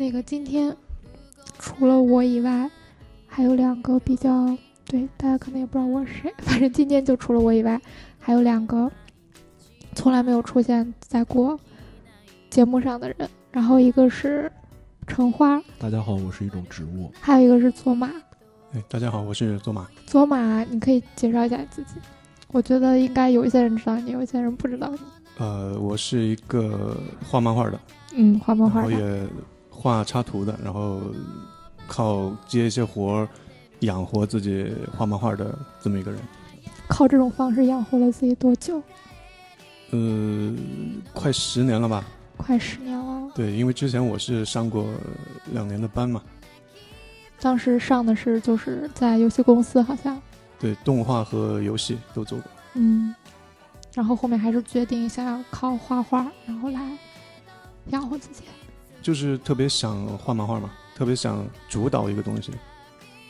那个今天除了我以外，还有两个比较对大家可能也不知道我是谁，反正今天就除了我以外，还有两个从来没有出现在过节目上的人。然后一个是橙花，大家好，我是一种植物。还有一个是佐马。哎，大家好，我是佐马。佐马，你可以介绍一下你自己。我觉得应该有一些人知道你，有一些人不知道你。呃，我是一个画漫画的，嗯，画漫画的。然后也画插图的，然后靠接一些活儿养活自己画漫画的这么一个人。靠这种方式养活了自己多久？呃，快十年了吧？快十年了。对，因为之前我是上过两年的班嘛。当时上的是就是在游戏公司，好像。对，动画和游戏都做过。嗯，然后后面还是决定想要靠画画，然后来养活自己。就是特别想画漫画嘛，特别想主导一个东西，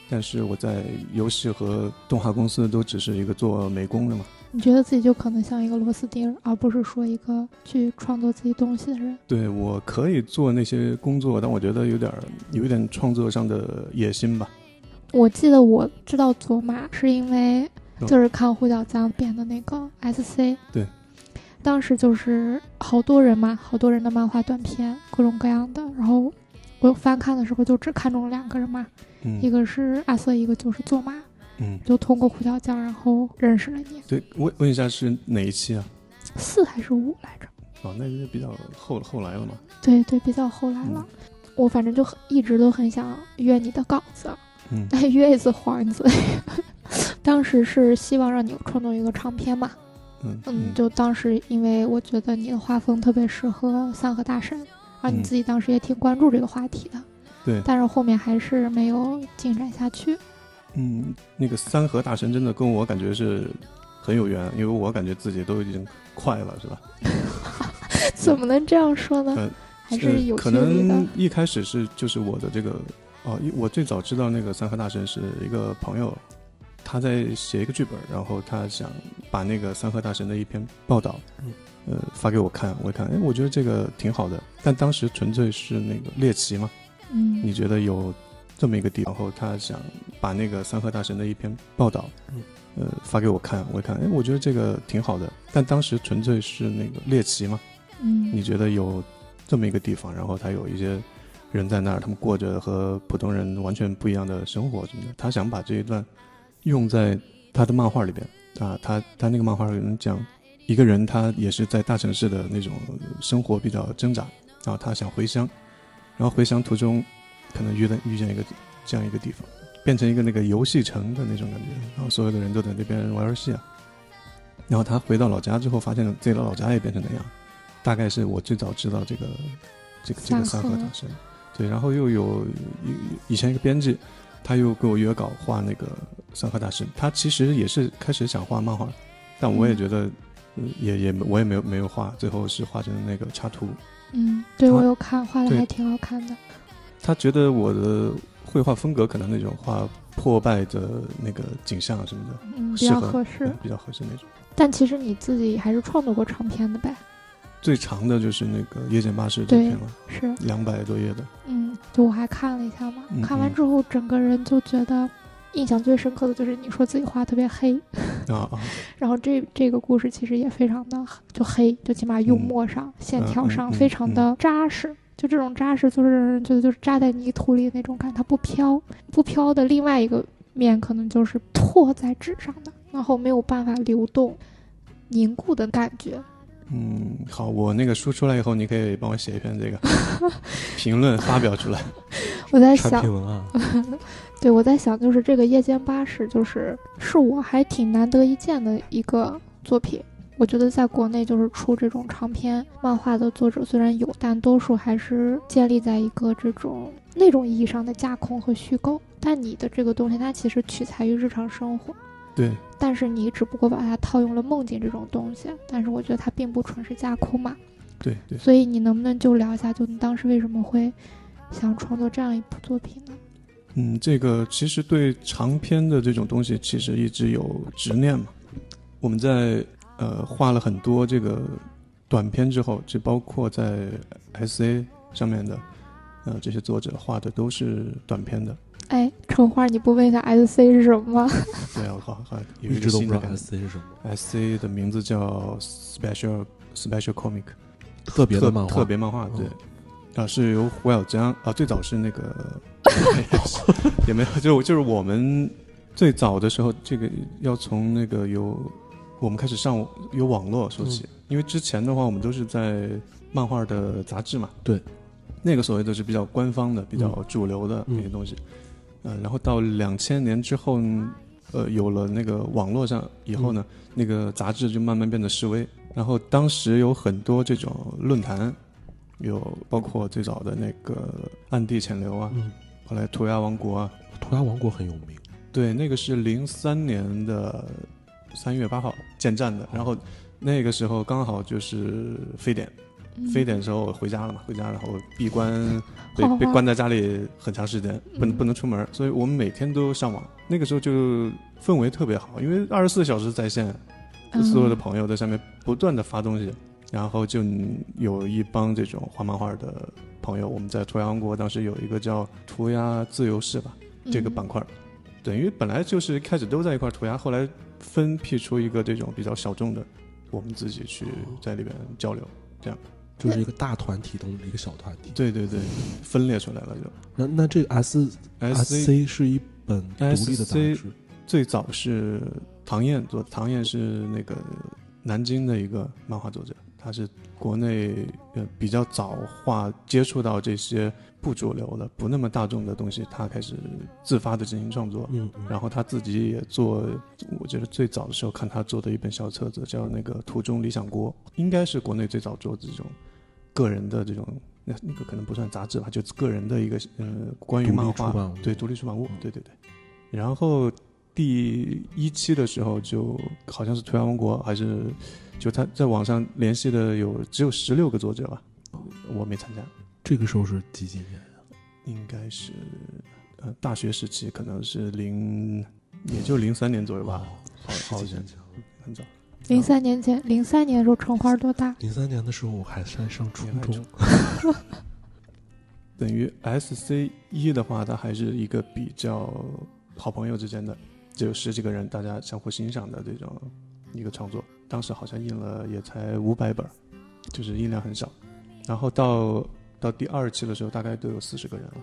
但是我在游戏和动画公司都只是一个做美工的嘛。你觉得自己就可能像一个螺丝钉，而不是说一个去创作自己东西的人。对，我可以做那些工作，但我觉得有点儿有一点创作上的野心吧。我记得我知道佐马是因为就是看胡小江编的那个 SC，对，当时就是好多人嘛，好多人的漫画短片，各种各样的。然后我翻看的时候就只看中了两个人嘛，嗯一个是阿瑟，一个就是佐马。嗯，就通过胡小江，然后认识了你。对，问问一下是哪一期啊？四还是五来着？哦，那就比较后后来了嘛。对对，比较后来了。我反正就很一直都很想约你的稿子，嗯，但 约一次黄一次。当时是希望让你创作一个长篇嘛，嗯嗯，就当时因为我觉得你的画风特别适合三河大神，而你自己当时也挺关注这个话题的，对，但是后面还是没有进展下去。嗯，那个三河大神真的跟我感觉是很有缘，因为我感觉自己都已经快了，是吧？怎么能这样说呢？呃，还是有可能一开始是就是我的这个哦，一我最早知道那个三河大神是一个朋友，他在写一个剧本，然后他想把那个三河大神的一篇报道，呃，发给我看，我一看，哎，我觉得这个挺好的，但当时纯粹是那个猎奇嘛，嗯，你觉得有这么一个地方，然后他想把那个三河大神的一篇报道，呃，发给我看，我看，哎，我觉得这个挺好的，但当时纯粹是那个猎奇嘛，嗯，你觉得有这么一个地方，然后他有一些人在那儿，他们过着和普通人完全不一样的生活什么的，他想把这一段用在他的漫画里边啊，他他那个漫画里面讲一个人，他也是在大城市的那种生活比较挣扎，然后他想回乡，然后回乡途中可能遇到遇见一个这样一个地方，变成一个那个游戏城的那种感觉，然后所有的人都在那边玩游戏啊，然后他回到老家之后，发现自己的老家也变成那样，大概是我最早知道这个这个这个三河大神，对，然后又有以以前一个编辑，他又给我约稿画那个三河大神，他其实也是开始想画漫画，但我也觉得，也也我也没有没有画，最后是画成那个插图。嗯，对我有看，画的还挺好看的。他觉得我的绘画风格可能那种画破败的那个景象什么的，嗯，比较合合适对。比较合适那种。但其实你自己还是创作过长篇的呗？最长的就是那个《夜间巴士》这对篇了，是，两百多页的。嗯，就我还看了一下嘛，看完之后整个人就觉得印象最深刻的就是你说自己画特别黑，啊啊，然后这这个故事其实也非常的就黑，就起码用嗯墨上、线条上非常的扎实。就这种扎实，就是让人觉得就是扎在泥土里那种感，它不飘，不飘的另外一个面可能就是拓在纸上的，然后没有办法流动、凝固的感觉。嗯，好，我那个书出来以后，你可以帮我写一篇这个 评论发表出来。我在想，品文案，对我在想，就是这个夜间巴士，就是是我还挺难得一见的一个作品。我觉得在国内就是出这种长篇漫画的作者虽然有，但多数还是建立在一个这种那种意义上的架空和虚构。但你的这个东西，它其实取材于日常生活，对，但是你只不过把它套用了梦境这种东西。但是我觉得它并不纯是架空嘛，对对，所以你能不能就聊一下，就你当时为什么会想创作这样一部作品呢？嗯，这个其实对长篇的这种东西，其实一直有执念嘛。我们在呃画了很多这个短片之后，就包括在 S A 上面的，呃，这些作者画的都是短片的。哎，春花，你不问一下 S C 是什么吗？对啊，画画有一直都不知道。S C 是什么，S C 的名字叫 Special Special Comic，特别的漫画，特别漫画，对，啊，是由胡小江啊，最早是那个 也没有，就就是我们最早的时候，这个要从那个有我们开始上有网络说起，因为之前的话，我们都是在漫画的杂志嘛，对，那个所谓的是比较官方的、比较主流的嗯。那些东西，嗯、然后到两千年之后，呃，有了那个网络上以后呢，那个杂志就慢慢变得示威。然后当时有很多这种论坛，有包括最早的那个暗地潜流啊，嗯，后来涂鸦王国啊，涂鸦王国很有名，对，那个是零三年的三月八号建站的，然后那个时候刚好就是非典，嗯。非典的时候我回家了嘛，回家然后闭关 被被关在家里很长时间，不能嗯不能出门，所以我们每天都上网。那个时候就氛围特别好，因为二十四小时在线，嗯。所有的朋友在上面不断的发东西，然后就有一帮这种画漫画的朋友，我们在涂鸦王国当时有一个叫涂鸦自由室吧，这个板块，等于本来就是开始都在一块涂鸦，后来分辟出一个这种比较小众的，我们自己去在里边交流。这样就是一个大团体中的一个小团体。对对对，分裂出来了就。那那这个 S S C 是一本独立的杂志，最早是唐燕做，唐燕是那个南京的一个漫画作者，他是国内呃比较早画接触到这些不主流的、不那么大众的东西，他开始自发的进行创作。嗯，嗯然后他自己也做，我觉得最早的时候看他做的一本小册子，叫那个《途中理想国》，应该是国内最早做这种个人的这种，那那个可能不算杂志吧，就个人的一个呃关于漫画对独立出版物嗯，对对对。然后第一期的时候，就好像是涂鸦王国，还是就他在网上联系的有只有十六个作者吧，我没参加，这个时候是几几年呀？应该是呃大学时期，可能是零也就零三年左右吧，好好像几年前。很早。零三年前，零三年的时候，橙花多大？零三年的时候我还在上初中，等于 S C 一的话，它还是一个比较好朋友之间的，只有十几个人，大家相互欣赏的这种一个创作。当时好像印了也才五百本，就是印量很少。然后到到第二期的时候，大概都有四十个人了，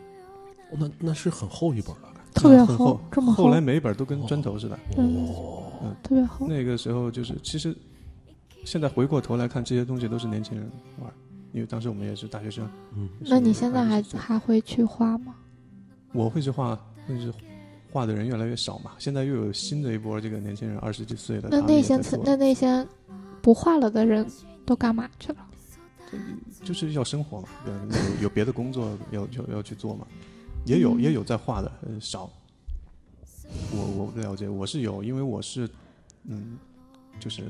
哦那那是很厚一本了，特别很厚，这么厚后来每一本都跟砖头似的。哦，特别厚。那个时候就是，其实现在回过头来看，这些东西都是年轻人玩，因为当时我们也是大学生。嗯，那你现在还还会去画吗？我会去画，但是画的人越来越少嘛。现在又有新的一波这个年轻人，二十几岁的，那那些那那些不画了的人都干嘛去了？就是要生活嘛，有有有别的工作要要要去做嘛。也有嗯也有在画的，呃，少。我我不了解，我是有，因为我是，嗯，就是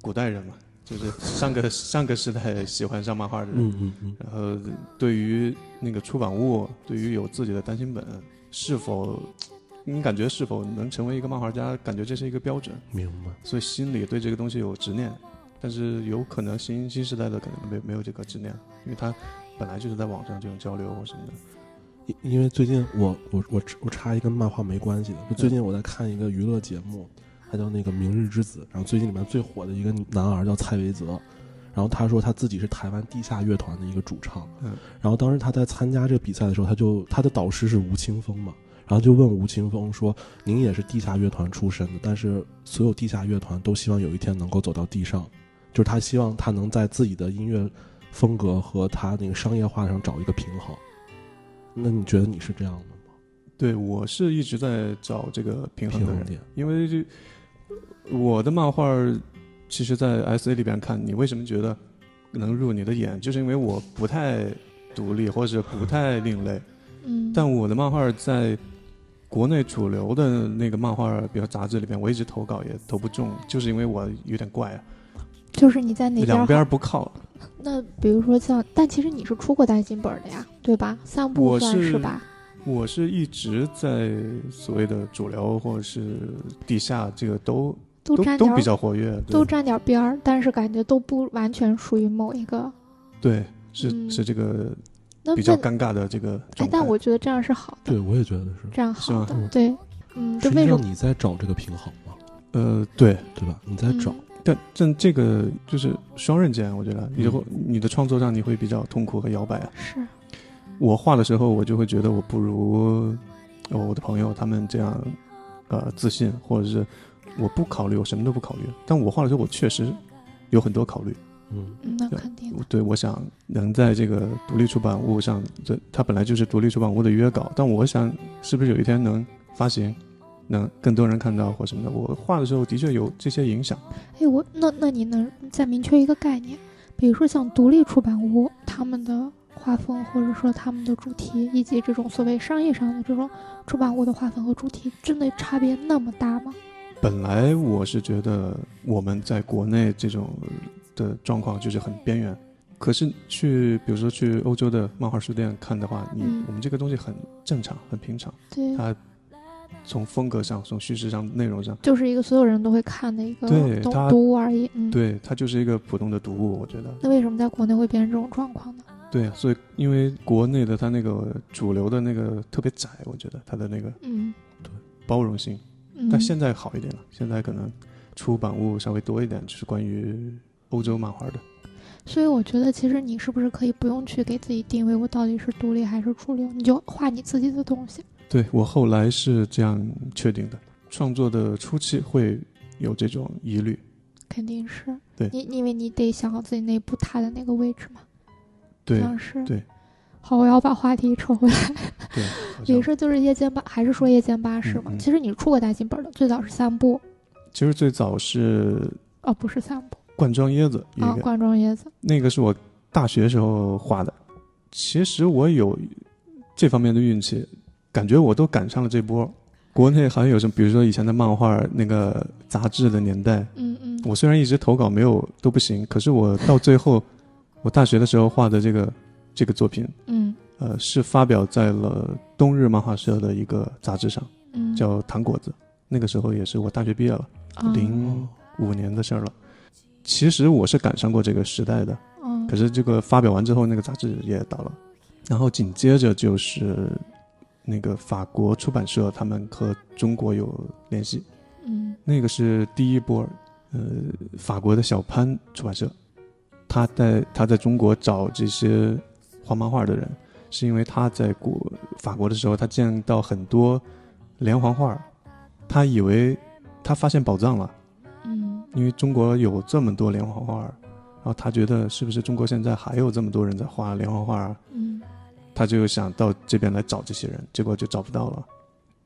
古代人嘛，就是上个上个时代喜欢上漫画的人，嗯嗯嗯，然后对于那个出版物，对于有自己的单行本，是否你感觉是否能成为一个漫画家，感觉这是一个标准，明白。所以心里对这个东西有执念。但是有可能新新时代的可能没没有这个执念，因为他本来就是在网上这种交流或什么的。因因为最近我我我我插一个跟漫画没关系的，就最近我在看一个娱乐节目，它叫那个《明日之子》，然后最近里面最火的一个男儿叫蔡维泽，然后他说他自己是台湾地下乐团的一个主唱，嗯，然后当时他在参加这个比赛的时候，他就他的导师是吴青峰嘛，然后就问吴青峰说：“您也是地下乐团出身的，但是所有地下乐团都希望有一天能够走到地上，就是他希望他能在自己的音乐风格和他那个商业化上找一个平衡。”那你觉得你是这样的吗？对我是一直在找这个平衡点，因为这我的漫画其实，在 S A 里边看，你为什么觉得能入你的眼，就是因为我不太独立，或者不太另类。嗯，但我的漫画在国内主流的那个漫画，比如杂志里边，我一直投稿也投不中，就是因为我有点怪啊，就是你在哪边两边？不靠。那比如说像，但其实你是出过单行本的呀，对吧？散步我是算是吧？我是一直在所谓的主流或者是地下这个都都沾点儿都都比较活跃，都沾点边儿，但是感觉都不完全属于某一个。对，是、嗯是这个比较尴尬的这个哎状，态。但我觉得这样是好的，对，我也觉得是。这样好的嗯，对，嗯，这实际上为什么？你在找这个平衡吗，呃，对，对吧？你在找，嗯但但这个就是双刃剑，我觉得以后你的创作上你会比较痛苦和摇摆啊。是，我画的时候，我就会觉得我不如、呃我的朋友他们这样呃自信，或者是我不考虑，我什么都不考虑。但我画的时候，我确实有很多考虑。嗯嗯，那肯定。对，我想能在这个独立出版物上，这它本来就是独立出版物的约稿，但我想是不是有一天能发行，能更多人看到或什么的。我画的时候的确有这些影响。哎，我那那你能再明确一个概念？比如说像独立出版物，他们的画风或者说他们的主题，以及这种所谓商业上的这种出版物的画风和主题，真的差别那么大吗？本来我是觉得我们在国内这种的状况就是很边缘，可是去比如说去欧洲的漫画书店看的话，你、嗯我们这个东西很正常、很平常，对，它从风格上、从叙事上、内容上，就是一个所有人都会看的一个读对它读物而已。嗯，。对它就是一个普通的读物，我觉得。那为什么在国内会变成这种状况呢？对，所以因为国内的它那个主流的那个特别窄，我觉得它的那个嗯包容性，嗯。但现在好一点了，现在可能出版物稍微多一点，就是关于欧洲漫画的。所以我觉得，其实你是不是可以不用去给自己定位我到底是独立还是主流，你就画你自己的东西。对我后来是这样确定的，创作的初期会有这种疑虑，肯定是对你，因为你得想好自己内部踏的那个位置嘛。对像是对好，我要把话题扯回来。对，也是就是夜间巴，还是说夜间巴士嘛？嗯嗯其实你出过单行本的，最早是三部，其实最早是哦，不是三部罐装椰子啊，个，罐装椰子。那个是我大学时候画的。其实我有这方面的运气，感觉我都赶上了这波。国内好像有什么，比如说以前的漫画那个杂志的年代，嗯嗯，我虽然一直投稿没有都不行，可是我到最后，我大学的时候画的这个这个作品，嗯呃，是发表在了冬日漫画社的一个杂志上，嗯，叫《糖果子》。那个时候也是我大学毕业了，啊零五年的事儿了。其实我是赶上过这个时代的，嗯，可是这个发表完之后，那个杂志也倒了。然后紧接着就是那个法国出版社，他们和中国有联系，嗯那个是第一波，呃，法国的小潘出版社，他在他在中国找这些画漫画的人，是因为他在国法国的时候，他见到很多连环画，他以为他发现宝藏了，嗯。因为中国有这么多连环画，然后他觉得是不是中国现在还有这么多人在画连环画啊？嗯。他就想到这边来找这些人，结果就找不到了，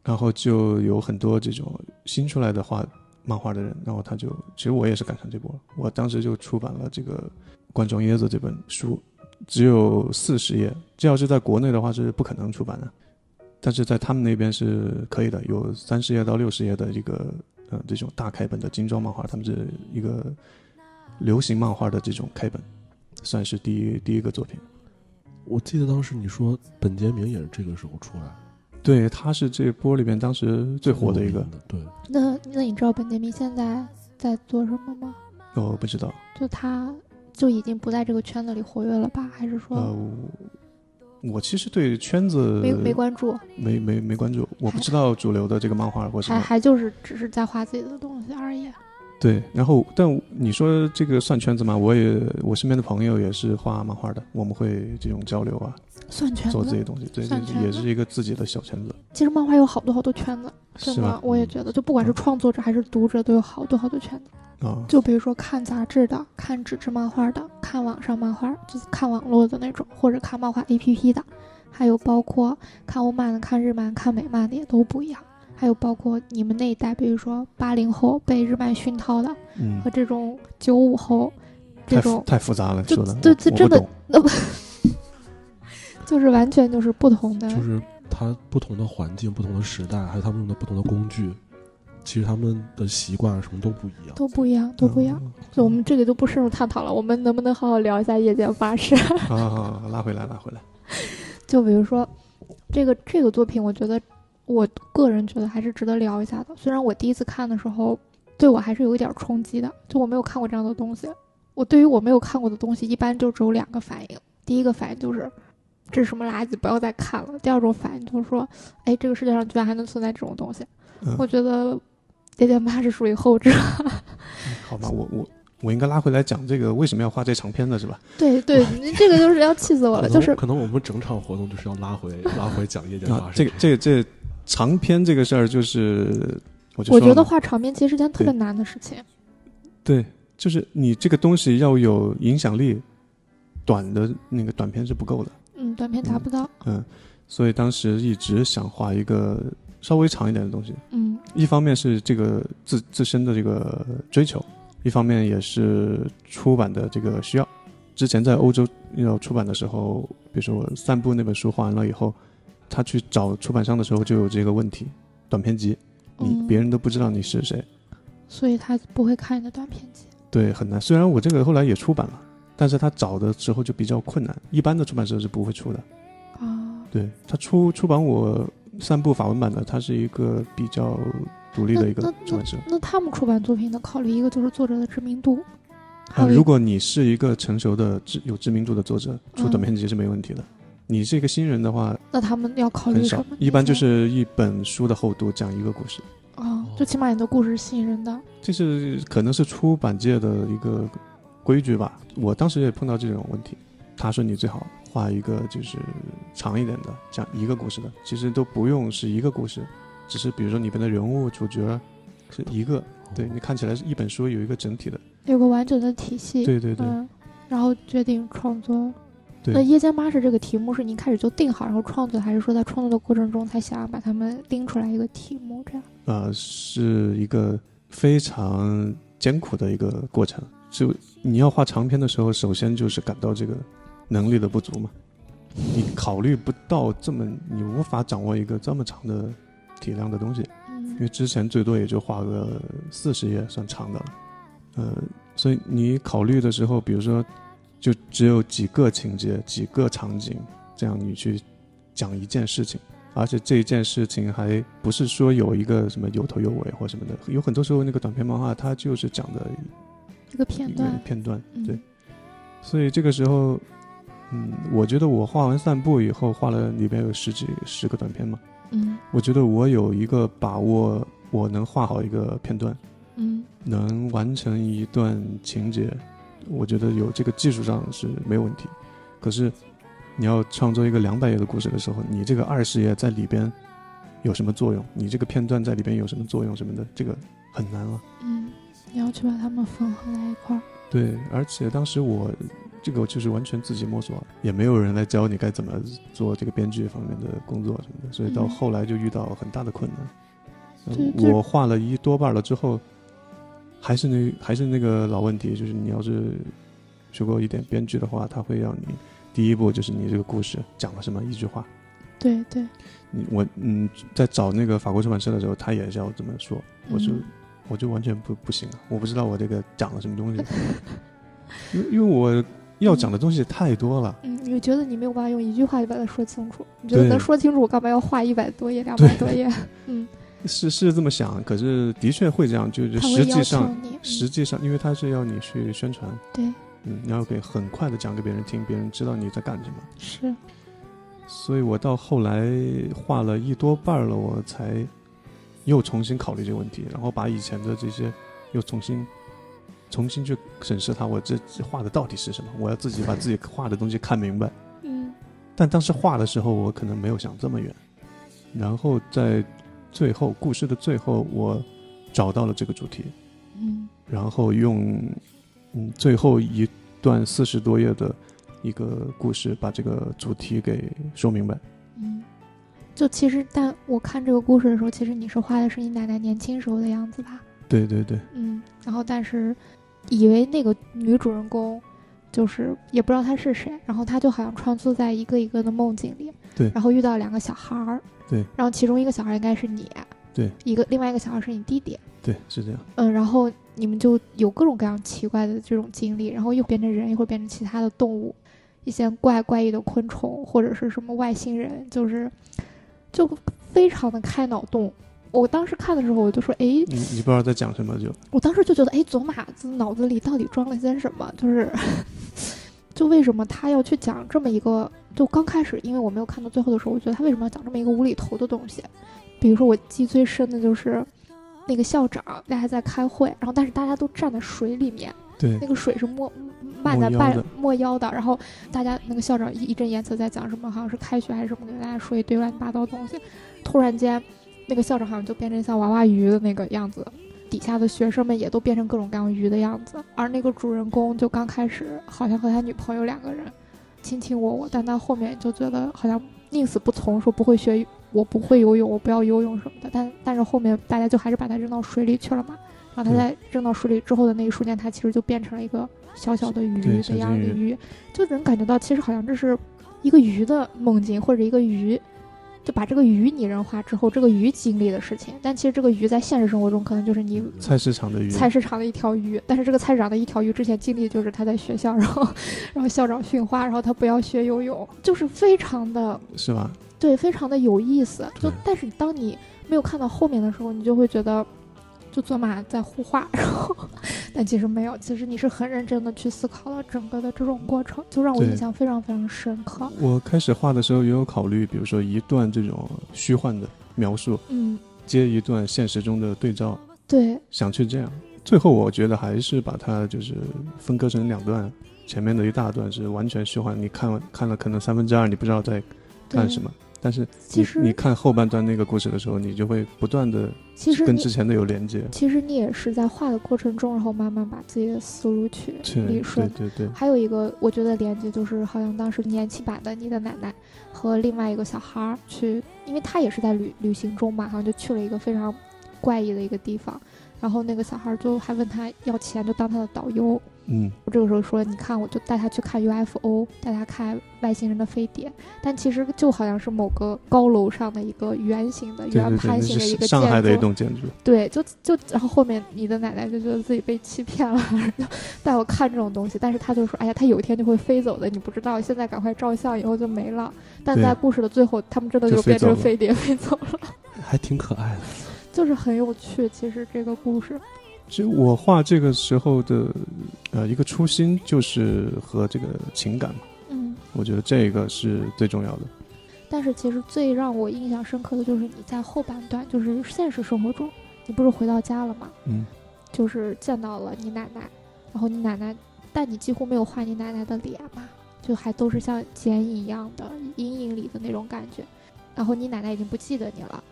然后就有很多这种新出来的画漫画的人，然后他就，其实我也是赶上这波，我当时就出版了这个《观众椰子》这本书，只有四十页，这要是在国内的话是不可能出版的，但是在他们那边是可以的，有三十页到六十页的一个呃这种大开本的精装漫画，他们是一个流行漫画的这种开本，算是第一第一个作品。我记得当时你说本杰明也是这个时候出来，对，他是这波里边当时最火的一个对，那那你知道本杰明现在在做什么吗？哦，不知道，就他就已经不在这个圈子里活跃了吧？还是说呃，我我其实对圈子没没关注？没没没关注，我不知道主流的这个漫画或什么。还还就是只是在画自己的东西而已。对，然后但你说这个算圈子吗？我也我身边的朋友也是画漫画的，我们会这种交流啊，算圈子做这些，东西，对，也是一个自己的小圈子，其实漫画有好多好多圈子，真的是吧，？我也觉得，就不管是创作者还是读者，都有好多好多圈子。啊，就比如说看杂志的、看纸质漫画的、看网上漫画，就是看网络的那种，或者看漫画 APP 的，还有包括看欧漫的、看日漫、看美漫的也都不一样。还有包括你们那一代，比如说八零后被日漫熏陶的，嗯和，这种九五后这种，太复杂了，就说的，就真的那不 就是完全就是不同的，就是他不同的环境、不同的时代，还有他们用的不同的工具，其实他们的习惯什么都不一样。都不一样，都不一样。嗯所以我们这里就不深入探讨了，我们能不能好好聊一下夜间巴士？好好好，拉回来，拉回来。就比如说，这个这个作品，我觉得我个人觉得还是值得聊一下的。虽然我第一次看的时候，对我还是有一点冲击的，就我没有看过这样的东西。我对于我没有看过的东西，一般就只有两个反应。第一个反应就是这是什么垃圾，不要再看了。第二种反应就是说，哎，这个世界上居然还能存在这种东西。嗯我觉得《夜店吧》是属于后者。好吧，我我我应该拉回来讲这个为什么要画这长篇的是吧？对对，您这个就是要气死我了，就是可能我们整场活动就是要拉回拉回讲夜间啊巴，士这个这个这长篇这个事儿就是，我觉得画长篇其实是件特别难的事情。对，就是你这个东西要有影响力，短的那个短片是不够的。嗯，短片达不到。嗯，所以当时一直想画一个稍微长一点的东西。嗯一方面是这个自自身的这个追求，一方面也是出版的这个需要。之前在欧洲要出版的时候，比如说我《散步》那本书画完了以后，他去找出版商的时候就有这个问题：短篇集，你嗯，别人都不知道你是谁，所以他不会看你的短篇集。对，很难。虽然我这个后来也出版了，但是他找的时候就比较困难，一般的出版社是不会出的。啊，对他出出版我《三部》法文版的，他是一个比较独立的一个那出版社。那他们出版作品的考虑一个就是作者的知名度，啊，如果你是一个成熟的知有知名度的作者，出嗯短篇集是没问题的。你是一个新人的话，那他们要考虑很少什么？，一般就是一本书的厚度讲一个故事。啊，最起码你的故事是吸引人的。这是可能是出版界的一个规矩吧。我当时也碰到这种问题，他说你最好画一个就是长一点的，讲一个故事的，其实都不用是一个故事，只是比如说里边的人物主角是一个，对你看起来是一本书有一个整体的，有个完整的体系。对对对嗯，然后决定创作。对那夜间巴士这个题目是你一开始就定好，然后创作，还是说在创作的过程中才想要把它们拎出来一个题目？这样？呃，是一个非常艰苦的一个过程。就你要画长篇的时候，首先就是感到这个能力的不足嘛。你考虑不到这么，你无法掌握一个这么长的体量的东西，因为嗯之前最多也就画个四十页算长的了。呃，所以你考虑的时候，比如说，就只有几个情节、几个场景，这样你去讲一件事情，而且这一件事情还不是说有一个什么有头有尾或什么的，有很多时候那个短篇漫画它就是讲的一个片段。片段，嗯对。所以这个时候，嗯，我觉得我画完散步以后，画了里边有十几十个短片嘛，嗯我觉得我有一个把握，我能画好一个片段，嗯能完成一段情节，我觉得有这个技术上是没有问题。可是你要创作一个两百页的故事的时候，你这个二十页在里边有什么作用？你这个片段在里边有什么作用什么的，这个很难了。嗯，你要去把它们缝合在一块儿。对，而且当时我这个就是完全自己摸索，也没有人来教你该怎么做这个编剧方面的工作什么的，所以到嗯后来就遇到很大的困难。我画了一多半了之后，还是那还是那个老问题，就是你要是学过一点编剧的话，他会让你第一步就是你这个故事讲了什么一句话。对对，你我嗯，在找那个法国出版社的时候，他也是要这么说，我就、嗯我就完全不不行啊！我不知道我这个讲了什么东西，因为因为我要讲的东西太多了。嗯，你觉得你没有办法用一句话就把它说清楚？你觉得能说清楚，我干嘛要画一百多页、两百多页？嗯，是是这么想，可是的确会这样，就是实际上，实际上，因为他是要你去宣传，对，嗯，你要给很快的讲给别人听，别人知道你在干什么。是，所以我到后来画了一多半了，我才又重新考虑这个问题，然后把以前的这些又重新重新去审视它，我这这画的到底是什么？我要自己把自己画的东西看明白。嗯但当时画的时候，我可能没有想这么远。然后在最后故事的最后，我找到了这个主题，嗯然后用嗯最后一段四十多页的一个故事，把这个主题给说明白。嗯。就其实，但我看这个故事的时候，其实你是画的是你奶奶年轻时候的样子吧？对对对，嗯，然后但是以为那个女主人公就是也不知道她是谁，然后她就好像穿梭在一个一个的梦境里，对。然后遇到两个小孩儿，对，然后其中一个小孩应该是你，对，一个另外一个小孩是你弟弟，对，是这样。嗯，然后你们就有各种各样奇怪的这种经历，然后一会儿变成人，一会儿变成其他的动物，一些怪怪异的昆虫或者是什么外星人，就是就非常的开脑洞。我当时看的时候，我就说，哎，你你不知道在讲什么就。我当时就觉得，哎，左马子脑子里到底装了些什么？就是，就为什么他要去讲这么一个？就刚开始，因为我没有看到最后的时候，我觉得他为什么要讲这么一个无厘头的东西？比如说，我记忆最深的就是那个校长，大家在开会，然后但是大家都站在水里面，对那个水是没漫在半没腰的然后大家那个校长一义正言辞在讲什么，好像是开学还是什么，给大家说一堆乱七八糟的东西。突然间，那个校长好像就变成像娃娃鱼的那个样子，底下的学生们也都变成各种各样鱼的样子。而那个主人公就刚开始好像和他女朋友两个人卿卿我我，但他后面就觉得好像宁死不从，说不会学，我不会游泳，我不要游泳什么的。但但是后面大家就还是把他扔到水里去了嘛。然后他在扔到水里之后的那一瞬间，他其实就变成了一个小小的鱼的样子鱼鱼，就能感觉到其实好像这是一个鱼的梦境，或者一个鱼，就把这个鱼拟人化之后，这个鱼经历的事情。但其实这个鱼在现实生活中可能就是你菜市场的鱼，菜市场的一条鱼，但是这个菜市场的一条鱼之前经历就是他在学校，然后 然后校长训话，然后他不要学游泳，就是非常的是吧？对，非常的有意思。就但是当你没有看到后面的时候，你就会觉得，就佐马在互画，然后但其实没有，其实你是很认真的去思考了整个的这种过程，就让我印象非常非常深刻。我开始画的时候也有考虑，比如说一段这种虚幻的描述，嗯，接一段现实中的对照，对，想去这样。最后我觉得还是把它就是分割成两段，前面的一大段是完全虚幻，你看完看了可能三分之二，你不知道在干什么。但是你其实你看后半段那个故事的时候，你就会不断的其实跟之前的有连接。其实你也是在画的过程中，然后慢慢把自己的思路去理顺。对对，还有一个我觉得连接就是，好像当时年轻版的你的奶奶和另外一个小孩儿去，因为他也是在旅旅行中嘛，好像就去了一个非常怪异的一个地方，然后那个小孩儿就还问他要钱，就当他的导游。嗯，我这个时候说，你看，我就带他去看 UFO，带他看外星人的飞碟，但其实就好像是某个高楼上的一个圆形的、圆盘形的一个是上海的一建筑。栋建筑。对，就就然后后面你的奶奶就觉得自己被欺骗了，带我看这种东西，但是他就说，哎呀，他有一天就会飞走的，你不知道，现在赶快照相，以后就没了。但在故事的最后，他们真的就变成飞碟飞走了，还挺可爱的。就是很有趣。其实这个故事，其实我画这个时候的呃一个初心就是和这个情感嘛，嗯，我觉得这个是最重要的。但是其实最让我印象深刻的就是你在后半段，就是现实生活中，你不是回到家了吗？嗯，就是见到了你奶奶，然后你奶奶，但你几乎没有画你奶奶的脸嘛，就还都是像剪影一样的阴影里的那种感觉。然后你奶奶已经不记得你了，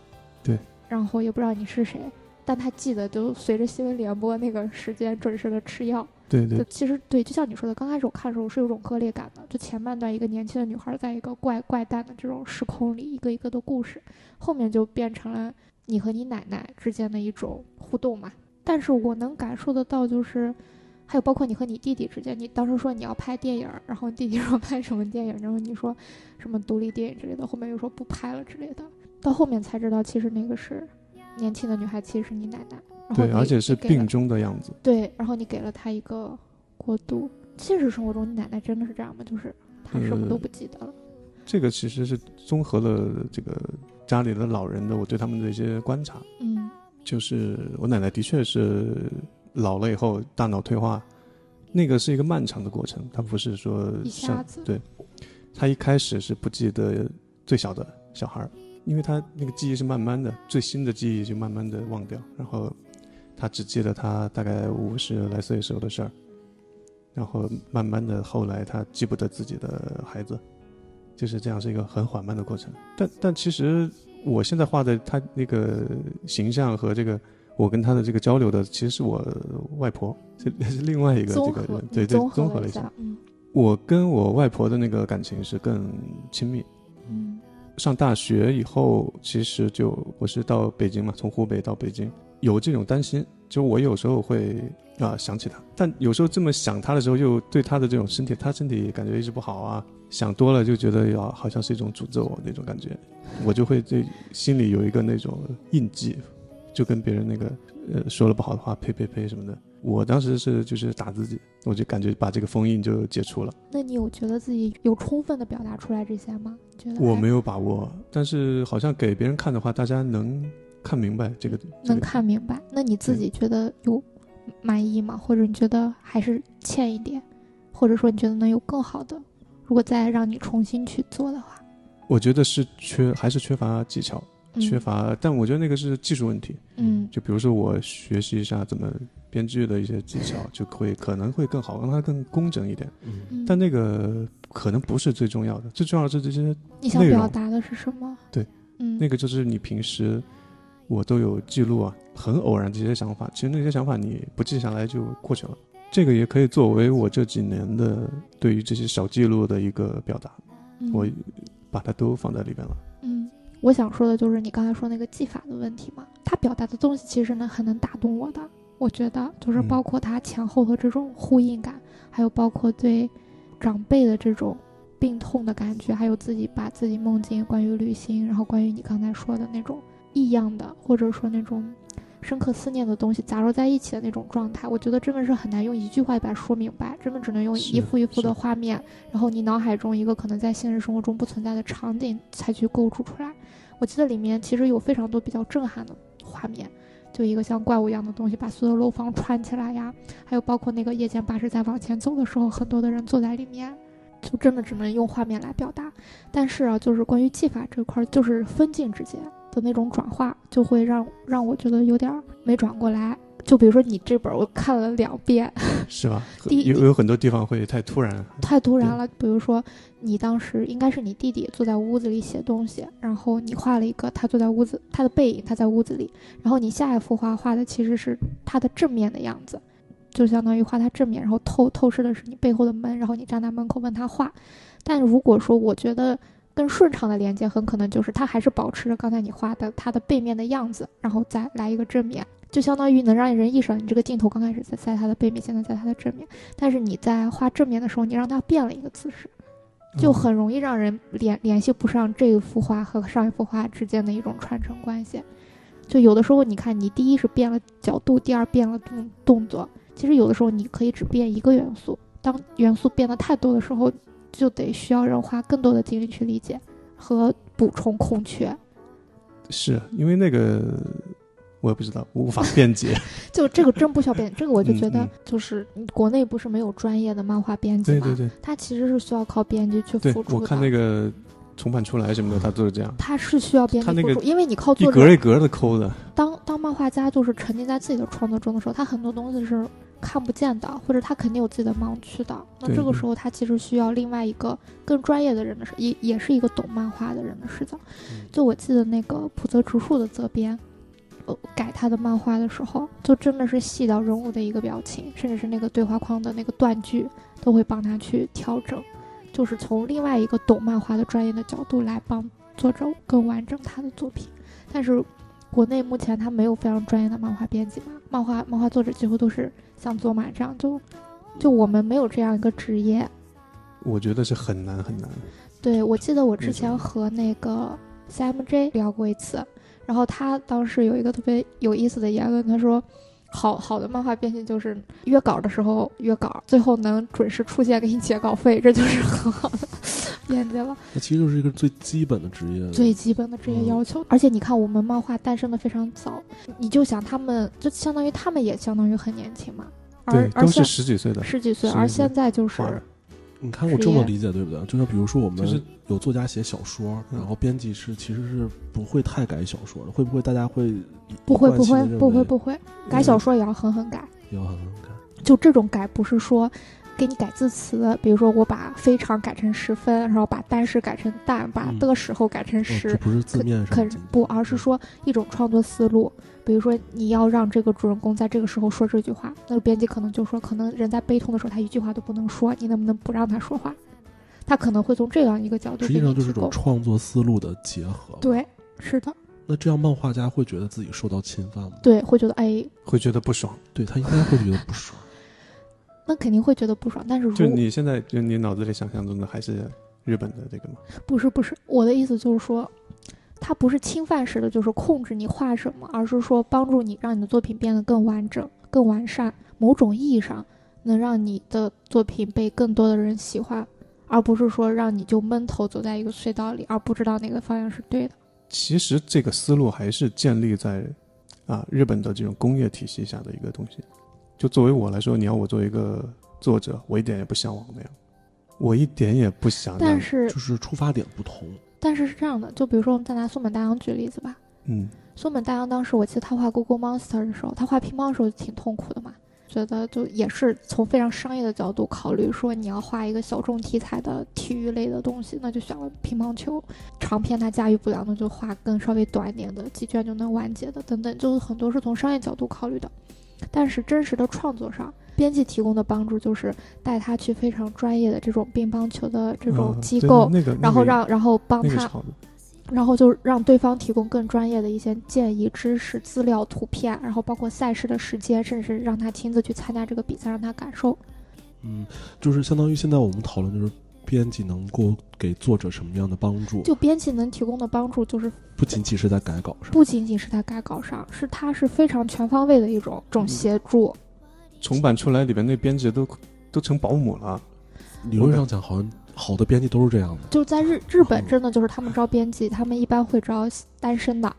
对，然后也不知道你是谁，但他记得就随着新闻联播那个时间准时的吃药。对对其实对，就像你说的，刚开始我看的时候是有种割裂感的。就前半段一个年轻的女孩在一个怪怪诞的这种时空里，一个一个的故事，后面就变成了你和你奶奶之间的一种互动嘛。但是我能感受得到，就是还有包括你和你弟弟之间，你当时说你要拍电影儿，然后弟弟说拍什么电影，然后你说什么独立电影之类的，后面又说不拍了之类的，到后面才知道其实那个是年轻的女孩，其实是你奶奶。对，而且是病中的样子。对，然后你给了她一个过渡。现实生活中，你奶奶真的是这样吗？就是她什么都呃不记得了。这个其实是综合了这个家里的老人的我对他们的一些观察，嗯就是我奶奶的确是老了以后大脑退化，那个是一个漫长的过程，她不是说一下子对，她一开始是不记得最小的小孩儿，因为他那个记忆是慢慢的，最新的记忆就慢慢的忘掉，然后他只记得他大概五十来岁时候的事儿，然后慢慢的后来他记不得自己的孩子，就是这样是一个很缓慢的过程。但但其实我现在画的他那个形象和这个我跟他的这个交流的，其实是我外婆，是是另外一个这个人，对对，综综合了一下。了一下，嗯我跟我外婆的那个感情是更亲密。上大学以后，其实就我是到北京嘛，从湖北到北京，有这种担心，就我有时候会啊想起他，但有时候这么想他的时候，又对他的这种身体，他身体感觉一直不好啊，想多了就觉得要好像是一种诅咒那种感觉，我就会对心里有一个那种印记，就跟别人那个呃说了不好的话，呸呸呸什么的，我当时是就是打自己，我就感觉把这个封印就解除了。那你有觉得自己有充分的表达出来这些吗？你觉得我没有把握，但是好像给别人看的话，大家能看明白这个。能看明白。那你自己觉得有满意吗？或者你觉得还是欠一点，或者说你觉得能有更好的？如果再让你重新去做的话，我觉得是缺，还是缺乏技巧，嗯缺乏。但我觉得那个是技术问题。嗯就比如说我学习一下怎么编剧的一些技巧，就会可能会更好，让它更工整一点。嗯，嗯，但那个可能不是最重要的，最重要的是这些你想表达的是什么？对，嗯，那个就是你平时我都有记录啊，很偶然这些想法，其实那些想法你不记下来就过去了。这个也可以作为我这几年的对于这些小记录的一个表达，嗯。我把它都放在里边了。嗯，我想说的就是你刚才说那个技法的问题嘛，他表达的东西其实呢很能打动我的，我觉得就是嗯包括他前后的这种呼应感，还有包括对长辈的这种病痛的感觉，还有自己把自己梦境关于旅行，然后关于你刚才说的那种异样的，或者说那种深刻思念的东西杂糅在一起的那种状态，我觉得真的是很难用一句话把它说明白，真的只能用一幅一幅的画面，然后你脑海中一个可能在现实生活中不存在的场景才去构筑出来。我记得里面其实有非常多比较震撼的画面，就一个像怪物一样的东西把所有楼房串起来呀，还有包括那个夜间巴士在往前走的时候，很多的人坐在里面，就真的只能用画面来表达。但是啊，就是关于技法这块，就是分镜之间的那种转化，就会让让我觉得有点没转过来。就比如说你这本儿我看了两遍，是吧？第有有很多地方会太突然，太突然了。比如说，你当时应该是你弟弟坐在屋子里写东西，然后你画了一个他坐在屋子他的背影，他在屋子里，然后你下一幅画画的其实是他的正面的样子，就相当于画他正面，然后透透视的是你背后的门，然后你站在门口问他画。但如果说我觉得更顺畅的连接，很可能就是他还是保持着刚才你画的他的背面的样子，然后再来一个正面。就相当于能让人意识到，你这个镜头刚开始在在它的背面，现在在它的正面。但是你在画正面的时候，你让它变了一个姿势，就嗯很容易让人联联系不上这一幅画和上一幅画之间的一种传承关系。就有的时候，你看你第一是变了角度，第二变了动动作。其实有的时候你可以只变一个元素，当元素变得太多的时候，就得需要人花更多的精力去理解和补充空缺。是因为那个我也不知道，无法辩解。就这个真不需要编，这个我就嗯觉得嗯就是国内不是没有专业的漫画编辑吗，对对对它其实是需要靠编辑去对辅，助的。我看那个重版出来什么的，他都是这样，他是需要编辑辅助，因为你靠一作者格一格的抠的。当当漫画家就是沉浸在自己的创作中的时候，他很多东西是看不见的，或者他肯定有自己的盲区的。那这个时候，他其实需要另外一个更专业的人的视，也也是一个懂漫画的人的视角。嗯就我记得那个浦泽直树的责编，呃，改他的漫画的时候，就真的是细到人物的一个表情，甚至是那个对话框的那个断句，都会帮他去调整，就是从另外一个懂漫画的专业的角度来帮作者更完整他的作品。但是国内目前他没有非常专业的漫画编辑嘛，漫画漫画作者几乎都是像佐马这样，就就我们没有这样一个职业。我觉得是很难很难。对，我记得我之前和那个 CMJ 聊过一次，然后他当时有一个特别有意思的言论，他说。好好的漫画编辑就是约稿的时候约稿，最后能准时出现给你结稿费，这就是很好的 编辑了。那其实就是一个最基本的职业，最基本的职业要求。而且你看，我们漫画诞生的非常早，你就想他们，就相当于他们也相当于很年轻嘛，而对，都是十几岁的。十几岁，而现在就是你看我这么理解对不对？就像比如说我们就是有作家写小说，嗯然后编辑是其实是不会太改小说的，会不会大家会不会不会不会不会改小说也要狠狠改，要狠狠改？就这种改不是说。给你改字词，比如说我把非常改成十分，然后把但是改成但，把嗯的时候改成哦时这，不是字面上可的进步不，而是说一种创作思路。比如说，你要让这个主人公在这个时候说这句话，那个编辑可能就说，可能人在悲痛的时候，他一句话都不能说，你能不能不让他说话？他可能会从这样一个角度实际上就是一种。创作思路的结合。，对，是的，那这样漫画家会觉得自己受到侵犯吗？对，会觉得哎，会觉得不爽。对他应该会觉得不爽。那肯定会觉得不爽。但是如就你现在就你脑子里想象中的还是日本的这个吗？不是不是，我的意思就是说，它不是侵犯式的，就是控制你画什么，而是说帮助你让你的作品变得更完整、更完善，某种意义上能让你的作品被更多的人喜欢，而不是说让你就闷头走在一个隧道里，而不知道哪个方向是对的。其实这个思路还是建立在啊日本的这种工业体系下的一个东西。就作为我来说，你要我做一个作者，我一点也不向往那样，我一点也不想。但是就是出发点不同。但是是这样的，就比如说我们再拿松本大洋举例子吧。嗯，松本大洋当时我记得他画《Google Monster》的时候，他画乒乓的时候就挺痛苦的嘛，觉得就也是从非常商业的角度考虑，说你要画一个小众题材的体育类的东西，那就选了乒乓球。长篇他驾驭不了，那就画更稍微短一点的，几卷就能完结的，等等，就是很多是从商业角度考虑的。但是真实的创作上，编辑提供的帮助就是带他去非常专业的这种乒乓球的这种机构，那个然后那个让然后帮他那个，然后就让对方提供更专业的一些建议、知识、资料、图片，然后包括赛事的时间，甚至让他亲自去参加这个比赛，让他感受。嗯，就是相当于现在我们讨论就是编辑能够给作者什么样的帮助，就编辑能提供的帮助，就是不仅仅是在改稿上。不仅仅是在改稿上，是他是非常全方位的一种种协助。重版出来里边那编辑都都成保姆了。理论上讲，好像好的编辑都是这样的。就在日日本，真的就是他们招编辑，他们一般会招单身的，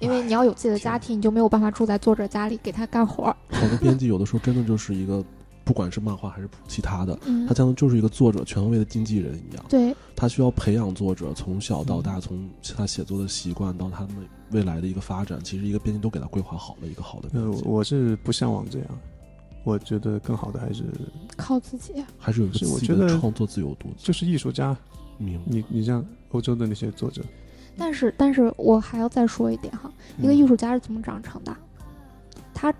因为你要有自己的家庭，你就没有办法住在作者家里给他干活儿。好的编辑有的时候真的就是一个，不管是漫画还是其他的，嗯他，相当于就是一个作者权威的经纪人一样。对，他需要培养作者从小到大，从他写作的习惯到他们未来的一个发展，其实一个编辑都给他规划好了一个好的呃编辑，，我是不向往这样，我觉得更好的还是靠自己。还是有自己的觉得创作自由度。就是艺术家，明你你像欧洲的那些作者，但是，但是我还要再说一点哈，一个嗯艺术家是怎么长成的？他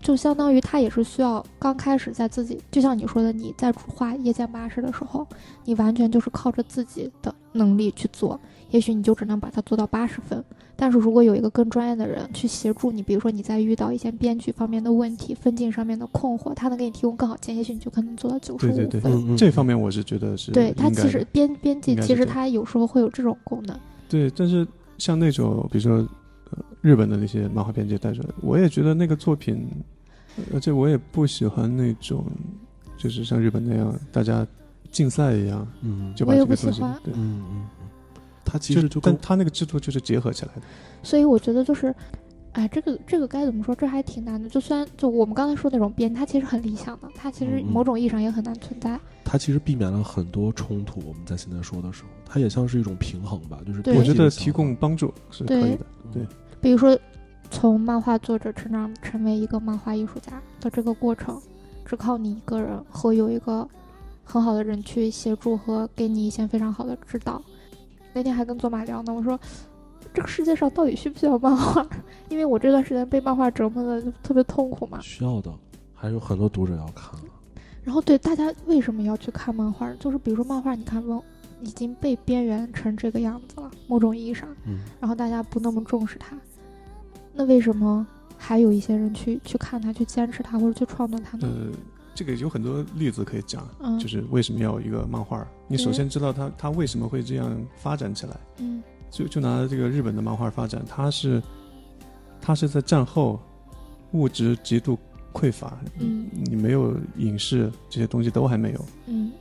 就相当于他也是需要刚开始在自己，就像你说的，你在画夜间巴士的时候，你完全就是靠着自己的能力去做，也许你就只能把它做到八十分。但是如果有一个更专业的人去协助你，比如说你在遇到一些编剧方面的问题、分镜上面的困惑，他能给你提供更好建议，也许你就可能做到九十对对对五分。嗯嗯这方面我是觉得是对他应该的其实编编辑其实他有时候会有这种功能。对，但是像那种比如说、呃、日本的那些漫画编辑带出来，我也觉得那个作品，而且我也不喜欢那种就是像日本那样大家竞赛一样嗯，就我也把这个东西不喜欢对，嗯嗯嗯，他其实就跟但他那个制度就是结合起来的。所以我觉得就是，哎，这个这个该怎么说？这还挺难的。就虽然就我们刚才说那种编，他其实很理想的，他其实某种意义上也很难存在。他其实避免了很多冲突。我们在现在说的时候，它也像是一种平衡吧，就是对我觉得提供帮助是可以的。对嗯比如说，从漫画作者成长成为一个漫画艺术家的这个过程，只靠你一个人和有一个很好的人去协助和给你一些非常好的指导。那天还跟左马聊呢，我说。这个世界上到底需不需要漫画？因为我这段时间被漫画折磨的特别痛苦嘛。需要的，还有很多读者要看。然后对大家为什么要去看漫画？就是比如说漫画，你看文已经被边缘成这个样子了，某种意义上，嗯，然后大家不那么重视它，那为什么还有一些人去去看它、去坚持它或者去创作它呢？呃，这个有很多例子可以讲，嗯，就是为什么要有一个漫画？你首先知道它它为什么会这样发展起来。嗯。就就拿这个日本的漫画发展，它是它是在战后物质极度匮乏，嗯。你没有影视这些东西都还没有，嗯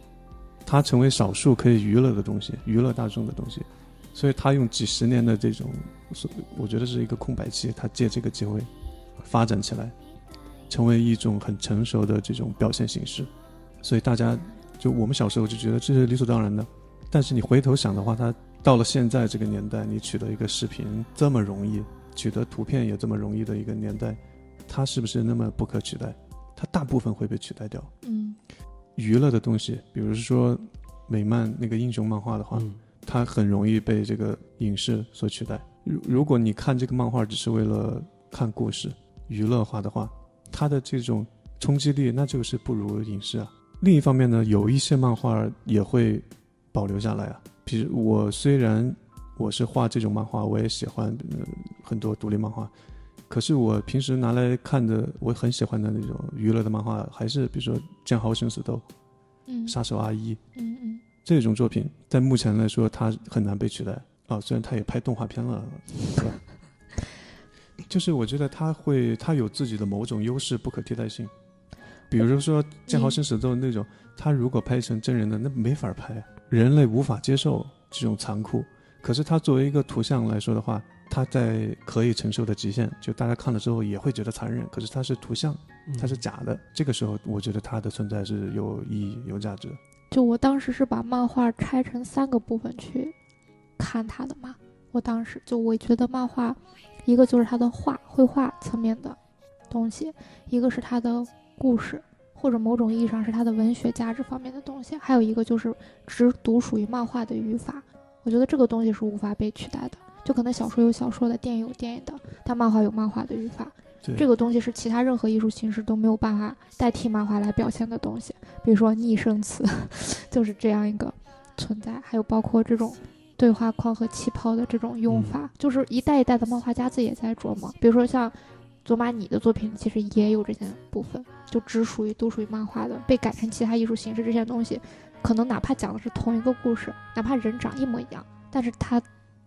它成为少数可以娱乐的东西，娱乐大众的东西，所以他用几十年的这种，我觉得是一个空白期，他借这个机会发展起来，成为一种很成熟的这种表现形式，所以大家就我们小时候就觉得这是理所当然的，但是你回头想的话，它到了现在这个年代，你取得一个视频这么容易，取得图片也这么容易的一个年代，它是不是那么不可取代？它大部分会被取代掉。嗯娱乐的东西，比如说美漫那个英雄漫画的话，嗯它很容易被这个影视所取代。如如果你看这个漫画只是为了看故事、娱乐化的话，它的这种冲击力那就是不如影视啊。另一方面呢，有一些漫画也会保留下来啊。比如我虽然我是画这种漫画，我也喜欢、呃、很多独立漫画，可是我平时拿来看的，我很喜欢的那种娱乐的漫画，还是比如说《剑豪生死斗》嗯《杀手阿一》嗯嗯这种作品，在目前来说，它很难被取代啊。虽然它也拍动画片了？就是我觉得它会，它有自己的某种优势，不可替代性。比如说《剑豪生死斗》那种，他如果拍成真人的，那没法拍，人类无法接受这种残酷。可是他作为一个图像来说的话，他在可以承受的极限，就大家看了之后也会觉得残忍。可是它是图像，嗯它是假的，这个时候我觉得它的存在是有意义、有价值。就我当时是把漫画拆成三个部分去看它的嘛。我当时就我觉得漫画，一个就是它的画绘画层面的东西，一个是它的故事，或者某种意义上是它的文学价值方面的东西，还有一个就是只独属于漫画的语法。我觉得这个东西是无法被取代的。就可能小说有小说的，电影有电影的，但漫画有漫画的语法。对，这个东西是其他任何艺术形式都没有办法代替漫画来表现的东西，比如说拟声词，就是这样一个存在，还有包括这种对话框和气泡的这种用法，就是一代一代的漫画家自己也在琢磨。比如说像佐马你的作品，其实也有这些部分，就只属于都属于漫画的，被改成其他艺术形式这些东西，可能哪怕讲的是同一个故事，哪怕人长一模一样，但是它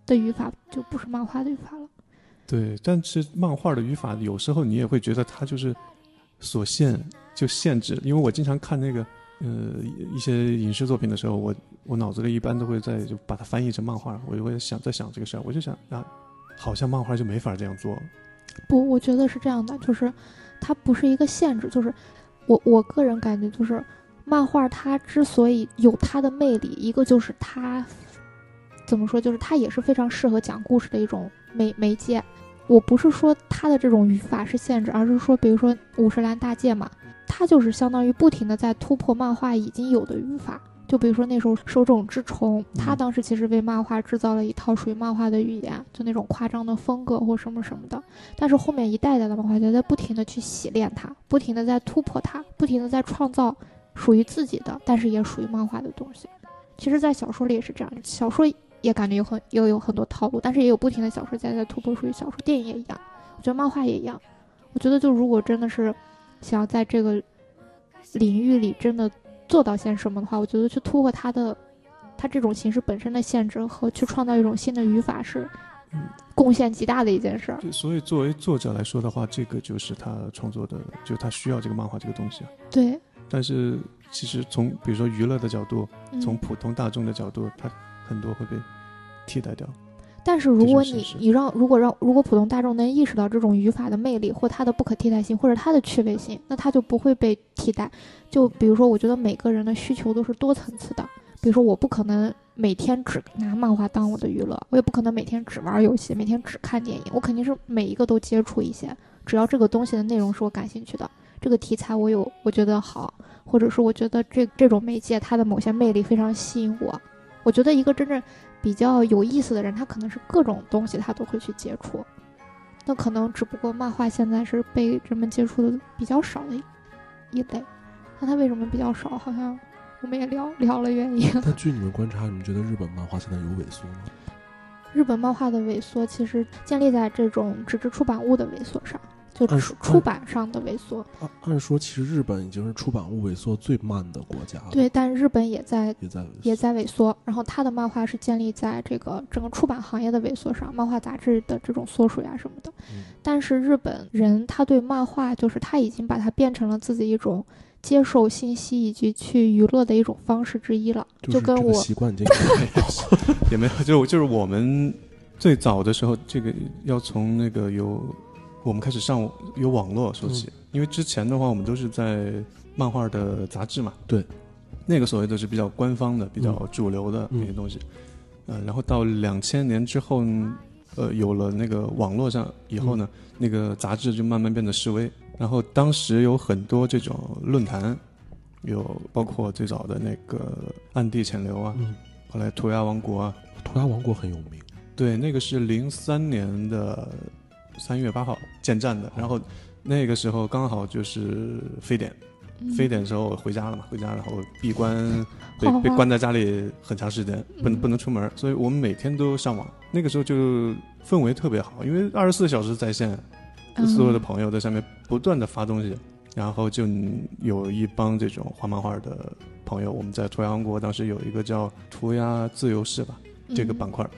的语法就不是漫画的语法了。对，但是漫画的语法有时候你也会觉得它就是所限就限制，因为我经常看那个呃一些影视作品的时候，我我脑子里一般都会在就把它翻译成漫画，我就会想在想这个事儿，我就想啊，好像漫画就没法这样做，不，我觉得是这样的，就是它不是一个限制，就是我我个人感觉就是漫画它之所以有它的魅力，一个就是它怎么说，就是它也是非常适合讲故事的一种媒媒介。我不是说它的这种语法是限制，而是说，比如说五十岚大介嘛，它就是相当于不停的在突破漫画已经有的语法。就比如说那时候手冢治虫，他嗯当时其实为漫画制造了一套属于漫画的语言，就那种夸张的风格或什么什么的。但是后面一代代的漫画家在不停的去洗练它，不停的在突破它，不停的在创造属于自己的，但是也属于漫画的东西。其实，在小说里也是这样，小说也感觉有很又有很多套路，但是也有不停的小说家在突破属于小说，电影也一样，我觉得漫画也一样。我觉得就如果真的是想要在这个领域里真的做到些什么的话，我觉得去突破它的它这种形式本身的限制和去创造一种新的语法是嗯贡献极大的一件事儿。对，所以作为作者来说的话，这个就是他创作的，就是他需要这个漫画这个东西啊。对，但是其实从比如说娱乐的角度，嗯从普通大众的角度，它很多会被替代掉。但是如果你你让如果让如果普通大众能意识到这种语法的魅力或它的不可替代性或者它的趣味性，那它就不会被替代。就比如说，我觉得每个人的需求都是多层次的。比如说，我不可能每天只拿漫画当我的娱乐，我也不可能每天只玩游戏，每天只看电影。我肯定是每一个都接触一些，只要这个东西的内容是我感兴趣的，这个题材我有我觉得好，或者是我觉得这这种媒介它的某些魅力非常吸引我。我觉得一个真正比较有意思的人，他可能是各种东西他都会去接触。那可能只不过漫画现在是被人们接触的比较少的一一类。那它为什么比较少？好像我们也聊聊了原因。那据你们观察，你们觉得日本漫画现在有萎缩吗？日本漫画的萎缩其实建立在这种纸质出版物的萎缩上，就按出出版上的萎缩。按按说，其实日本已经是出版物萎缩最慢的国家了，对，但日本也在也在萎缩也在萎缩。然后它的漫画是建立在这个整个出版行业的萎缩上，漫画杂志的这种缩水啊什么的。嗯但是日本人他对漫画就是他已经把它变成了自己一种接受信息以及去娱乐的一种方式之一了，就跟我习惯已经改了 也没有，就就是我们最早的时候，这个要从那个有我们开始上有网络说起，因为之前的话我们都是在漫画的杂志嘛，对，那个所谓的是比较官方的、比较嗯主流的嗯那些东西，呃，然后到两千年之后，呃，有了那个网络上以后呢，那个杂志就慢慢变得示威，然后当时有很多这种论坛，有包括最早的那个暗地潜流啊，嗯，后来涂鸦王国啊。涂鸦王国很有名，对，那个是零三年的三月八号建站的，然后那个时候刚好就是非典，嗯。非典的时候我回家了嘛，回家然后闭关，被被关在家里很长时间，不能嗯。不能出门，所以我们每天都上网。那个时候就氛围特别好，因为二十四小时在线，所有的嗯朋友在上面不断的发东西，然后就有一帮这种画漫画的朋友，我们在涂鸦王国当时有一个叫涂鸦自由室吧，这个嗯。板块儿，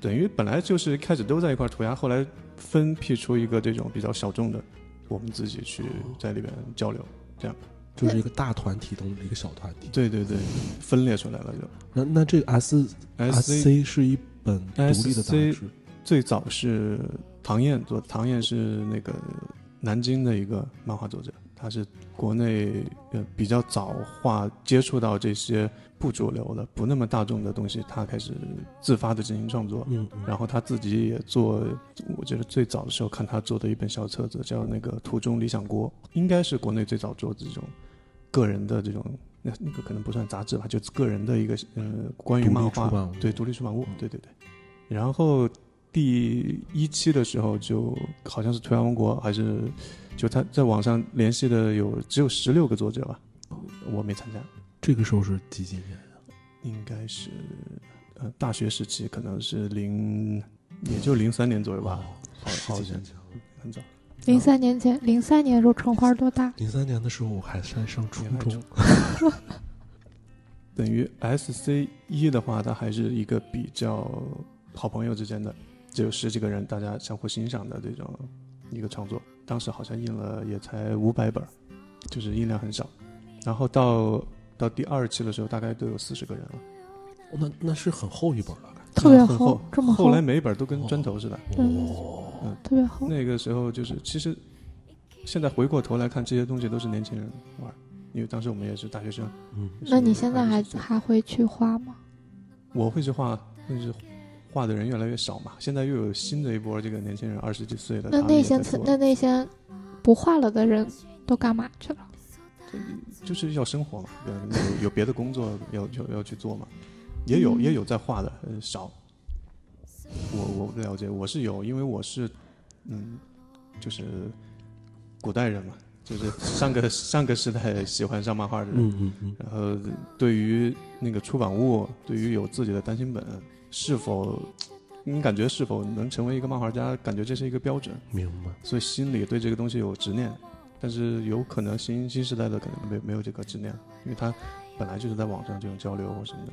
对，因为本来就是开始都在一块涂鸦，后来分辟出一个这种比较小众的，我们自己去在里边交流，这样。就是一个大团体中的一个小团体。对对对，分裂出来了就。那那这个 S S C C 是一本独立的杂志，最早是唐燕做，唐燕是那个南京的一个漫画作者，他是国内呃比较早画接触到这些不主流的、不那么大众的东西，他开始自发的进行创作。嗯，嗯然后他自己也做，我觉得最早的时候看他做的一本小册子叫那个《途中理想国》，应该是国内最早做这种个人的这种那那个可能不算杂志吧，就个人的一个呃关于漫画对独立出版物嗯，对对对。然后第一期的时候就好像是图亚王国还是就他在网上联系的有只有十六个作者吧，我没参加，这个时候是几几年呀？应该是呃大学时期，可能是零也就零三年左右吧，好好像几年前了。很早。零三年前，零三年的时候橙花多大？零三年的时候，我还在上初中。等于 S C 一的话，它还是一个比较好朋友之间的，只有十几个人，大家相互欣赏的这种一个创作。当时好像印了也才五百本，就是印量很少。然后到到第二期的时候，大概都有四十个人了，哦那那是很厚一本了，特别厚，这么厚后来，每一本都跟砖头似的。觉。嗯哦，特别厚。那个时候就是，其实现在回过头来看，这些东西都是年轻人玩，因为当时我们也是大学生。嗯，那你现在还还会去画吗？我会去画，但是画的人越来越少嘛。现在又有新的一波这个年轻人，二十几岁的，那那些那那些不画了的人都干嘛去了？就是要生活嘛，有有有别的工作要要要去做嘛。也有、嗯也有在画的，呃，少。我我不了解，我是有，因为我是嗯，就是古代人嘛，就是上个上个时代喜欢上漫画的人。嗯嗯嗯，然后对于那个出版物，对于有自己的单行本，是否你感觉是否能成为一个漫画家，感觉这是一个标准，明白。所以心里对这个东西有执念。但是有可能新新时代的可能没没有这个执念，因为他本来就是在网上这种交流或什么的。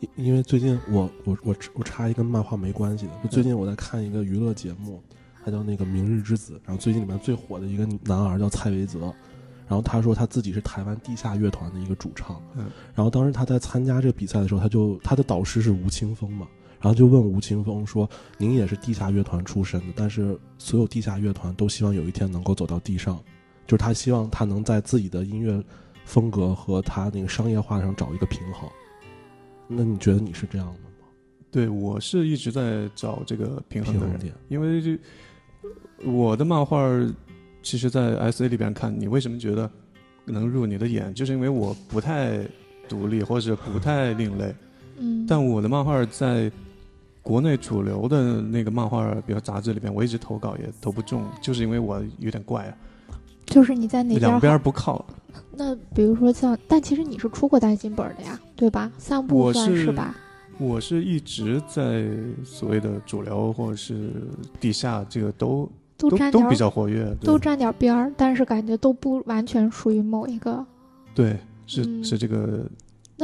因因为最近我我我我插一个跟漫画没关系的，就最近我在看一个娱乐节目，它叫那个《明日之子》，然后最近里面最火的一个男儿叫蔡维泽，然后他说他自己是台湾地下乐团的一个主唱，嗯然后当时他在参加这个比赛的时候，他就他的导师是吴青峰嘛，然后就问吴青峰说：“您也是地下乐团出身的，但是所有地下乐团都希望有一天能够走到地上，就是他希望他能在自己的音乐风格和他那个商业化上找一个平衡。那你觉得你是这样的吗？对我是一直在找这个平衡点，因为这我的漫画儿，其实，在 S A 里边看，你为什么觉得能入你的眼，就是因为我不太独立或者不太另类。嗯，但我的漫画在国内主流的那个漫画，比如杂志里边，我一直投稿也投不中，就是因为我有点怪啊，就是你在哪两边不靠。那比如说像，但其实你是出过单行本的呀，对吧？三部我算是吧？我是一直在所谓的主流或者是地下，这个都都都比较活跃，都沾点边儿，但是感觉都不完全属于某一个。对，是、嗯是这个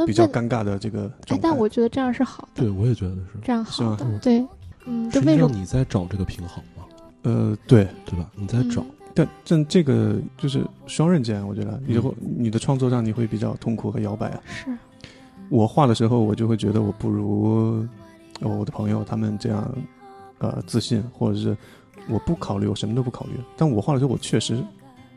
比较尴尬的这个哎状，态。但我觉得这样是好的，对我也觉得是。这样好的嗯，对，嗯，就为什么？你在找这个平衡吗，呃，对，对吧？你在找，嗯但但这个就是双刃剑，我觉得以后你的创作上你会比较痛苦和摇摆啊。是，我画的时候，我就会觉得我不如呃我的朋友他们这样呃自信，或者是我不考虑，我什么都不考虑。但我画的时候，我确实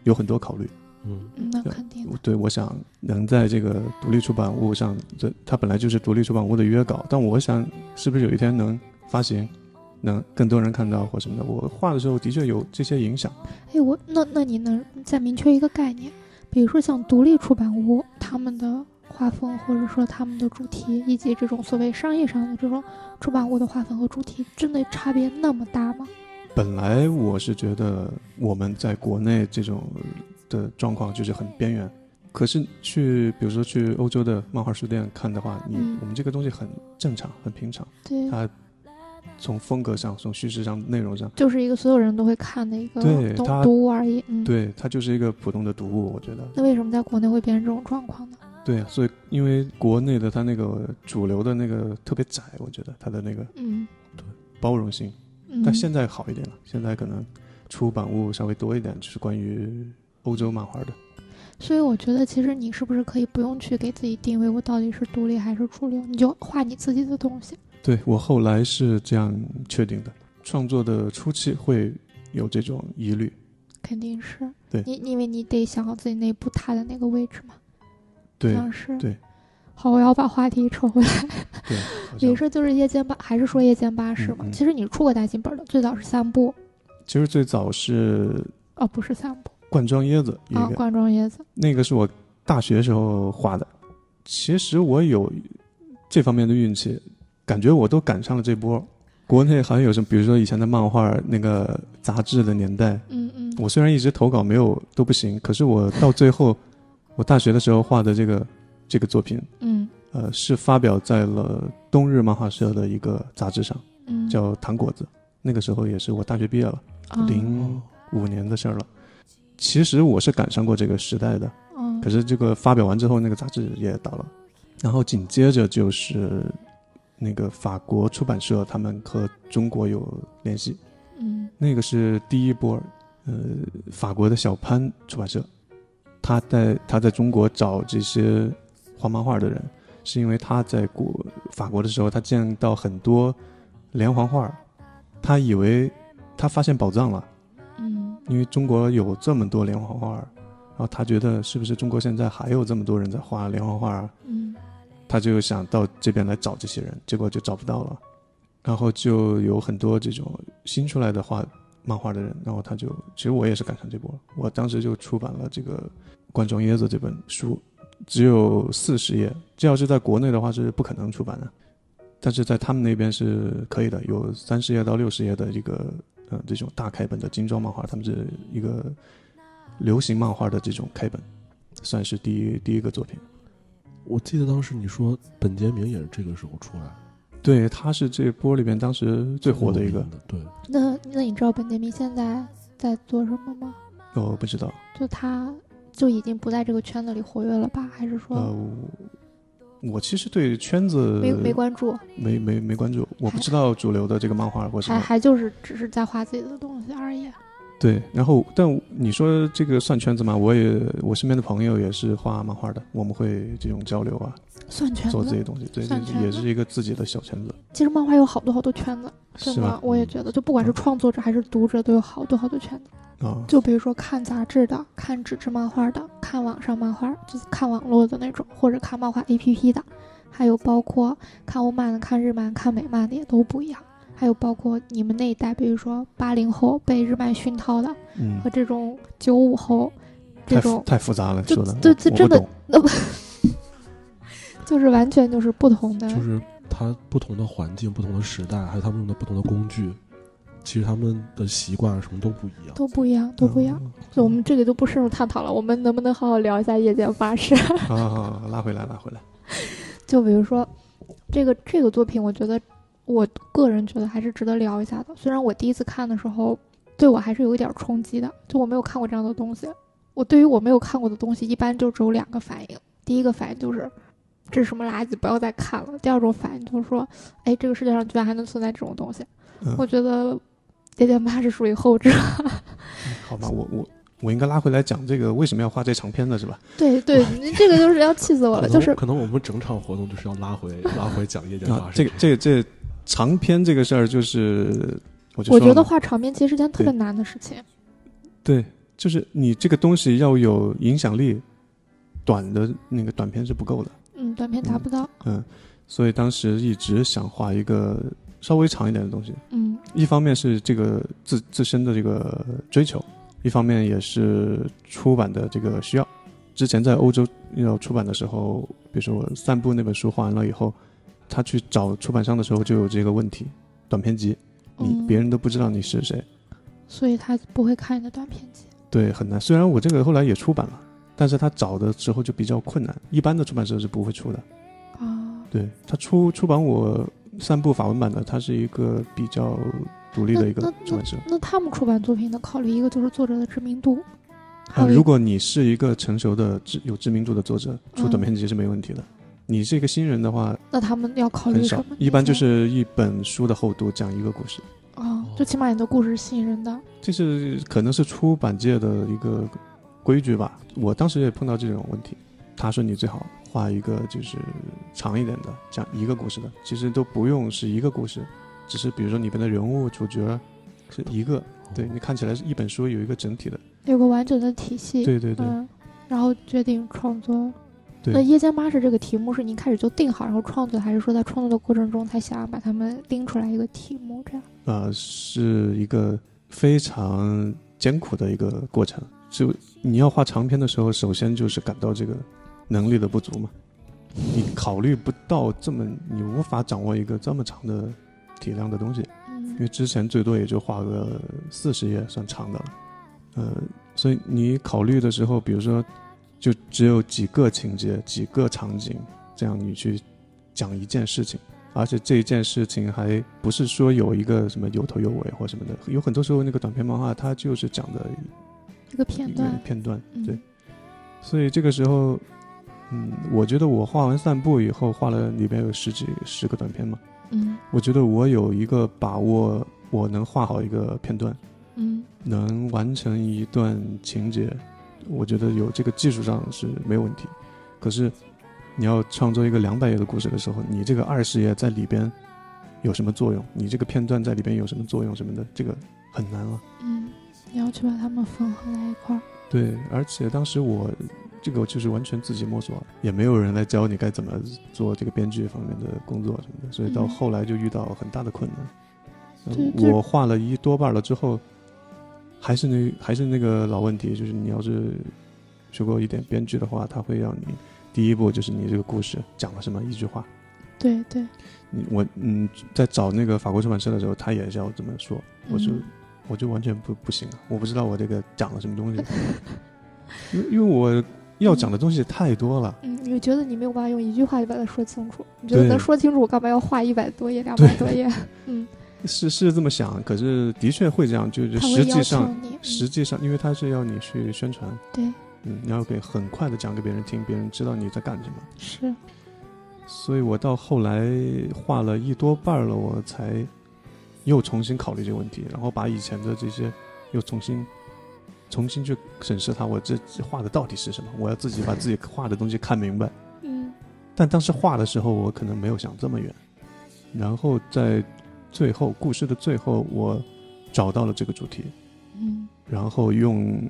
有很多考虑。嗯嗯，那肯定。对，我想能在这个独立出版物上，这它本来就是独立出版物的约稿，但我想是不是有一天能发行，能更多人看到或什么的。我画的时候的确有这些影响。哎，我那那你能再明确一个概念？比如说像独立出版物，他们的画风，或者说他们的主题，以及这种所谓商业上的这种出版物的画风和主题，真的差别那么大吗？本来我是觉得我们在国内这种的状况就是很边缘，可是去比如说去欧洲的漫画书店看的话，你、嗯我们这个东西很正常、很平常，对，它从风格上、从叙事上、内容上，就是一个所有人都会看的一个读对它读物而已。嗯，。对它就是一个普通的读物，我觉得。那为什么在国内会变成这种状况呢？对，所以因为国内的它那个主流的那个特别窄，我觉得它的那个嗯包容性，嗯。但现在好一点了，现在可能出版物稍微多一点，就是关于欧洲漫画的。所以我觉得，其实你是不是可以不用去给自己定位我到底是独立还是主流，你就画你自己的东西。对我后来是这样确定的，创作的初期会有这种疑虑，肯定是对你，因为你得想好自己内部踏的那个位置嘛。对像是对好，我要把话题扯回来。对，也是就是夜间巴，还是说夜间巴士嘛？嗯嗯其实你出过单行本的，最早是三部，其实最早是哦，不是三部罐装椰子啊，罐装椰子。那个是我大学时候画的。其实我有这方面的运气，感觉我都赶上了这波。国内好像有什么，比如说以前的漫画那个杂志的年代，嗯嗯，我虽然一直投稿没有都不行，可是我到最后，我大学的时候画的这个这个作品，嗯。呃，是发表在了冬日漫画社的一个杂志上，嗯，叫《糖果子》。那个时候也是我大学毕业了，啊零五年的事儿了。其实我是赶上过这个时代的，嗯可是这个发表完之后，那个杂志也倒了，然后紧接着就是那个法国出版社，他们和中国有联系，嗯。那个是第一波，呃，法国的小潘出版社，他在他在中国找这些画漫画的人，是因为他在国法国的时候，他见到很多连环画，他以为他发现宝藏了，嗯。因为中国有这么多连环画，然后他觉得是不是中国现在还有这么多人在画连环画？啊？嗯。他就想到这边来找这些人，结果就找不到了，然后就有很多这种新出来的画漫画的人，然后他就其实我也是赶上这波，我当时就出版了这个《罐装椰子》这本书，只有四十页，这要是在国内的话是不可能出版的，但是在他们那边是可以的，有三十页到六十页的一个呃这种大开本的精装漫画，他们是一个流行漫画的这种开本，算是第一第一个作品。我记得当时你说本杰明也是这个时候出来，对，他是这波里边当时最火的一个对，那那你知道本杰明现在在做什么吗？哦，不知道。就他就已经不在这个圈子里活跃了吧？还是说呃，我我其实对圈子没没关注？没没没关注，我不知道主流的这个漫画或什么。还还就是只是在画自己的东西而已。对，然后但你说这个算圈子吗？我也我身边的朋友也是画漫画的，我们会这种交流啊，算圈子，做这些东西，对，这算也是一个自己的小圈子，其实漫画有好多好多圈子，真的是吗，？我也觉得，就不管是创作者还是读者，都有好多好多圈子。啊，就比如说看杂志的、看纸质漫画的、看网上漫画，就是看网络的那种，或者看漫画 APP 的，还有包括看欧漫的、看日漫、看美漫的也都不一样。还有包括你们那一代，比如说八零后被日漫熏陶的，嗯和，这种九五后这太复种，太复杂了，就说的，对这真的。那不就是完全就是不同的，就是它不同的环境、不同的时代，还有他们用的不同的工具，其实他们的习惯什么都不一样。都不一样，都不一样。嗯所以我们这里都不深入探讨了，我们能不能好好聊一下夜间巴士？好好好，拉回来，拉回来。就比如说，这个这个作品，我觉得我个人觉得还是值得聊一下的。虽然我第一次看的时候，对我还是有一点冲击的，就我没有看过这样的东西。我对于我没有看过的东西，一般就只有两个反应。第一个反应就是这是什么垃圾，不要再看了。第二种反应就是说，哎，这个世界上居然还能存在这种东西。嗯我觉得夜间巴士属于后者。好吧，我我我应该拉回来讲这个为什么要画这长篇的是吧？对对，您这个就是要气死我了，就是可能我们整场活动就是要拉回拉回讲夜间啊巴，士。这个这个这个长篇这个事儿就是，我就我觉得画长篇其实是件特别难的事情。对，就是你这个东西要有影响力，短的那个短片是不够的。嗯，短片达不到。嗯，所以当时一直想画一个稍微长一点的东西。嗯一方面是这个自自身的这个追求，一方面也是出版的这个需要。之前在欧洲要出版的时候，比如说我散步那本书画完了以后，他去找出版商的时候就有这个问题，短片集，你嗯别人都不知道你是谁，所以他不会看你的短片集。对，很难。虽然我这个后来也出版了，但是他找的时候就比较困难，一般的出版社是不会出的。啊，对他出出版我三部法文版的，他是一个比较独立的一个那出版社。那他们出版作品的考虑，一个就是作者的知名度，啊，如果你是一个成熟的知有知名度的作者，出短嗯篇集是没问题的。你是一个新人的话，那他们要考虑很少什么？，一般就是一本书的厚度讲一个故事，啊，最起码你的故事是吸引人的。这是可能是出版界的一个规矩吧。我当时也碰到这种问题，他说你最好画一个就是长一点的，讲一个故事的，其实都不用是一个故事，只是比如说里边的人物主角是一个，对你看起来是一本书有一个整体的，有个完整的体系。对对对嗯，然后决定创作。那夜间巴士这个题目是你一开始就定好，然后创作，还是说在创作的过程中才想要把它们拎出来一个题目这样？呃，是一个非常艰苦的一个过程。就你要画长篇的时候，首先就是感到这个能力的不足嘛，你考虑不到这么，你无法掌握一个这么长的体量的东西，因为嗯之前最多也就画个四十页算长的了，呃，所以你考虑的时候，比如说就只有几个情节、几个场景，这样你去讲一件事情，而且这一件事情还不是说有一个什么有头有尾或什么的，有很多时候那个短篇漫画它就是讲的一个片段。片段，嗯对，所以这个时候，嗯，我觉得我画完散步以后，画了里边有十几十个短片嘛，嗯我觉得我有一个把握，我能画好一个片段，嗯能完成一段情节，我觉得有这个技术上是没有问题。可是你要创作一个两百页的故事的时候，你这个二十页在里边有什么作用？你这个片段在里边有什么作用什么的，这个很难啊。嗯，你要去把它们缝合在一块儿。对，而且当时我这个就是完全自己摸索，也没有人来教你该怎么做这个编剧方面的工作什么的，所以到嗯后来就遇到很大的困难。我画了一多半了之后，还是那还是那个老问题，就是你要是学过一点编剧的话，他会让你第一步就是你这个故事讲了什么一句话。对对，你我嗯，在找那个法国出版社的时候，他也是要这么说，我说嗯我就完全不不行啊，我不知道我这个讲了什么东西，因为因为我要讲的东西太多了。嗯，你觉得你没有办法用一句话就把它说清楚？你觉得对能说清楚，我干嘛要画一百多页、两百多页？嗯，是是这么想，可是的确会这样，就是实际上实际上，因为他是要你去宣传，对，嗯，你要给很快的讲给别人听，别人知道你在干什么。是，所以我到后来画了一多半了，我才又重新考虑这个问题，然后把以前的这些又重新重新去审视它，我这这画的到底是什么？我要自己把自己画的东西看明白。嗯但当时画的时候，我可能没有想这么远。然后在最后故事的最后，我找到了这个主题，嗯然后用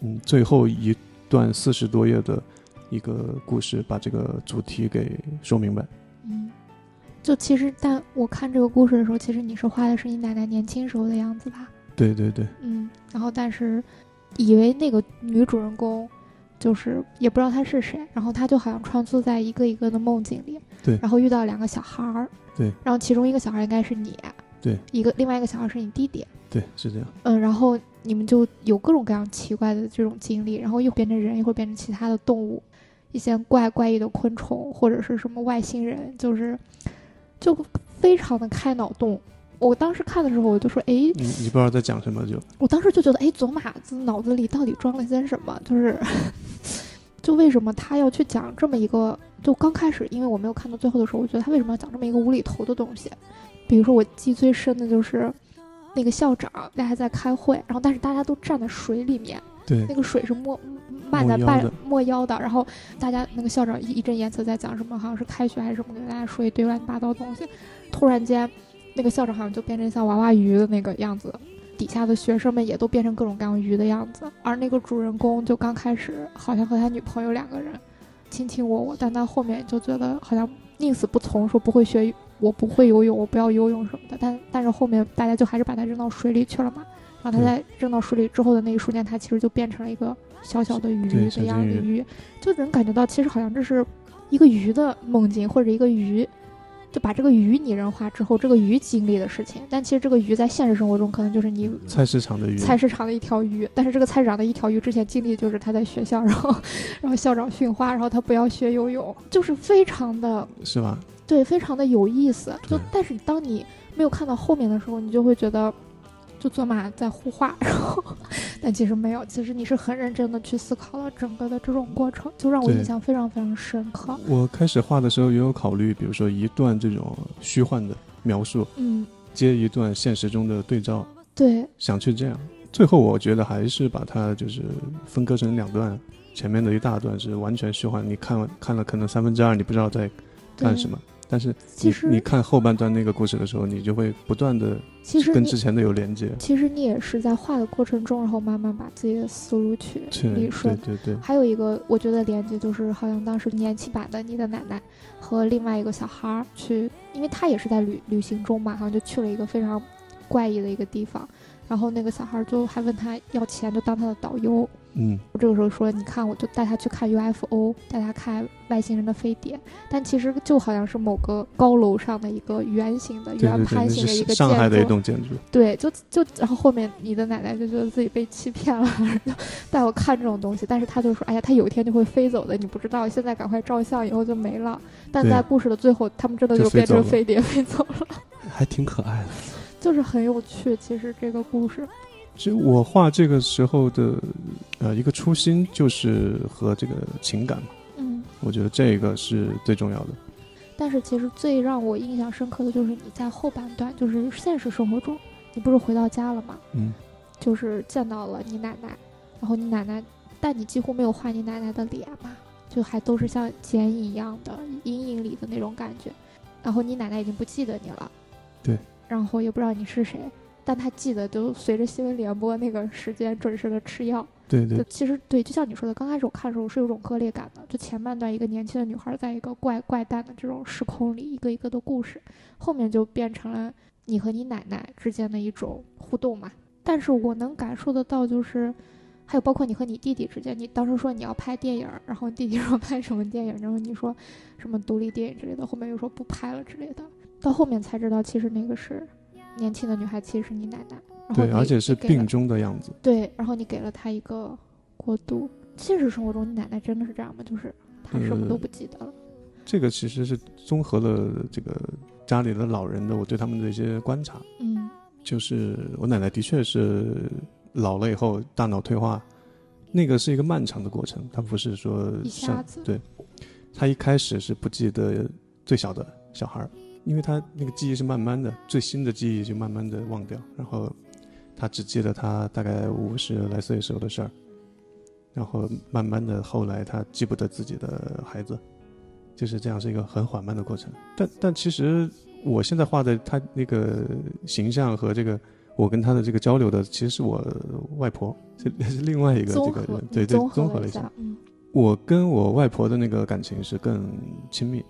嗯最后一段四十多页的一个故事，把这个主题给说明白。嗯。就其实，但我看这个故事的时候，其实你是画的是你奶奶年轻时候的样子吧？对对对，嗯，然后但是以为那个女主人公就是也不知道她是谁，然后她就好像穿梭在一个一个的梦境里，对然后遇到两个小孩儿，对，然后其中一个小孩应该是你，对，一个另外一个小孩是你弟弟，对，是这样。嗯，然后你们就有各种各样奇怪的这种经历，然后又变成人，一会儿变成其他的动物，一些怪怪异的昆虫或者是什么外星人，就是就非常的开脑洞。我当时看的时候，我就说，哎，你你不知道在讲什么就，我当时就觉得，哎，走马子脑子里到底装了些什么？就是，就为什么他要去讲这么一个？就刚开始，因为我没有看到最后的时候，我觉得他为什么要讲这么一个无厘头的东西？比如说，我记最深的就是那个校长，大家在开会，然后但是大家都站在水里面，对那个水是没漫在半没腰的然后大家那个校长一义正言辞在讲什么，好像是开学还是什么，给大家说一堆乱七八糟的东西。突然间，那个校长好像就变成像娃娃鱼的那个样子，底下的学生们也都变成各种各样鱼的样子。而那个主人公就刚开始好像和他女朋友两个人卿卿我我，但到后面就觉得好像宁死不从，说不会学，我不会游泳，我不要游泳什么的。但但是后面大家就还是把他扔到水里去了嘛。然后他在扔到水里之后的那一瞬间，他其实就变成了一个小小的鱼对的样的鱼，就能感觉到其实好像这是一个鱼的梦境，或者一个鱼，就把这个鱼拟人化之后，这个鱼经历的事情。但其实这个鱼在现实生活中可能就是你菜市场的鱼，菜市场的一条鱼，但是这个菜市场的一条鱼之前经历就是他在学校，然后然后校长训话，然后他不要学游泳，就是非常的是吧？对，非常的有意思。就但是当你没有看到后面的时候，你就会觉得，就做马在互画，然后但其实没有，其实你是很认真的去思考了整个的这种过程，就让我印象非常非常深刻。我开始画的时候也有考虑，比如说一段这种虚幻的描述，嗯，接一段现实中的对照，对想去这样。最后我觉得还是把它就是分割成两段，前面的一大段是完全虚幻，你看完看了可能三分之二，你不知道在干什么。但是其实你看后半段那个故事的时候，你就会不断的其实跟之前的有连接。其实你也是在画的过程中，然后慢慢把自己的思路去理顺。对对，还有一个我觉得连接就是，好像当时年轻版的你的奶奶和另外一个小孩儿去，因为他也是在旅旅行中嘛，好像就去了一个非常怪异的一个地方，然后那个小孩就还问他要钱，就当他的导游。嗯，我这个时候说，你看，我就带他去看 UFO，带他看外星人的飞碟，但其实就好像是某个高楼上的一个圆形的、圆盘形的一个是上海的一建筑。栋建筑。对，就就然后后面你的奶奶就觉得自己被欺骗了，带我看这种东西，但是他就说，哎呀，他有一天就会飞走的，你不知道，现在赶快照相，以后就没了。但在故事的最后，他们真的就就变成飞碟 飞走了，还挺可爱的。就是很有趣。其实这个故事，其实我画这个时候的呃一个初心就是和这个情感嘛，嗯，我觉得这个是最重要的。但是其实最让我印象深刻的就是你在后半段，就是现实生活中，你不是回到家了吗？嗯，就是见到了你奶奶，然后你奶奶，但你几乎没有画你奶奶的脸嘛，就还都是像剪影一样的阴影里的那种感觉。然后你奶奶已经不记得你了，对，然后也不知道你是谁，但他记得就随着新闻联播那个时间准时的吃药。对对就其实对，就像你说的，刚开始我看的时候是有种割裂感的。就前半段一个年轻的女孩在一个怪怪诞的这种时空里，一个一个的故事，后面就变成了你和你奶奶之间的一种互动嘛。但是我能感受得到，就是还有包括你和你弟弟之间，你当时说你要拍电影儿，然后弟弟说拍什么电影，然后你说什么独立电影之类的，后面又说不拍了之类的，到后面才知道其实那个是年轻的女孩，其实是你奶奶。然后对，而且是病中的样子。对，然后你给了她一个过渡。现实生活中，你奶奶真的是这样吗？就是她什么都呃不记得了。这个其实是综合了这个家里的老人的我对他们的一些观察，嗯就是我奶奶的确是老了以后大脑退化，那个是一个漫长的过程，她不是说一下像子对，她一开始是不记得最小的小孩儿，因为他那个记忆是慢慢的，最新的记忆就慢慢的忘掉，然后他只记得他大概五十来岁时候的事儿，然后慢慢的后来他记不得自己的孩子，就是这样是一个很缓慢的过程。但但其实我现在画的他那个形象和这个我跟他的这个交流的，其实是我外婆，是是另外一个这个人，对对，综综合了一下。了一下，嗯我跟我外婆的那个感情是更亲密。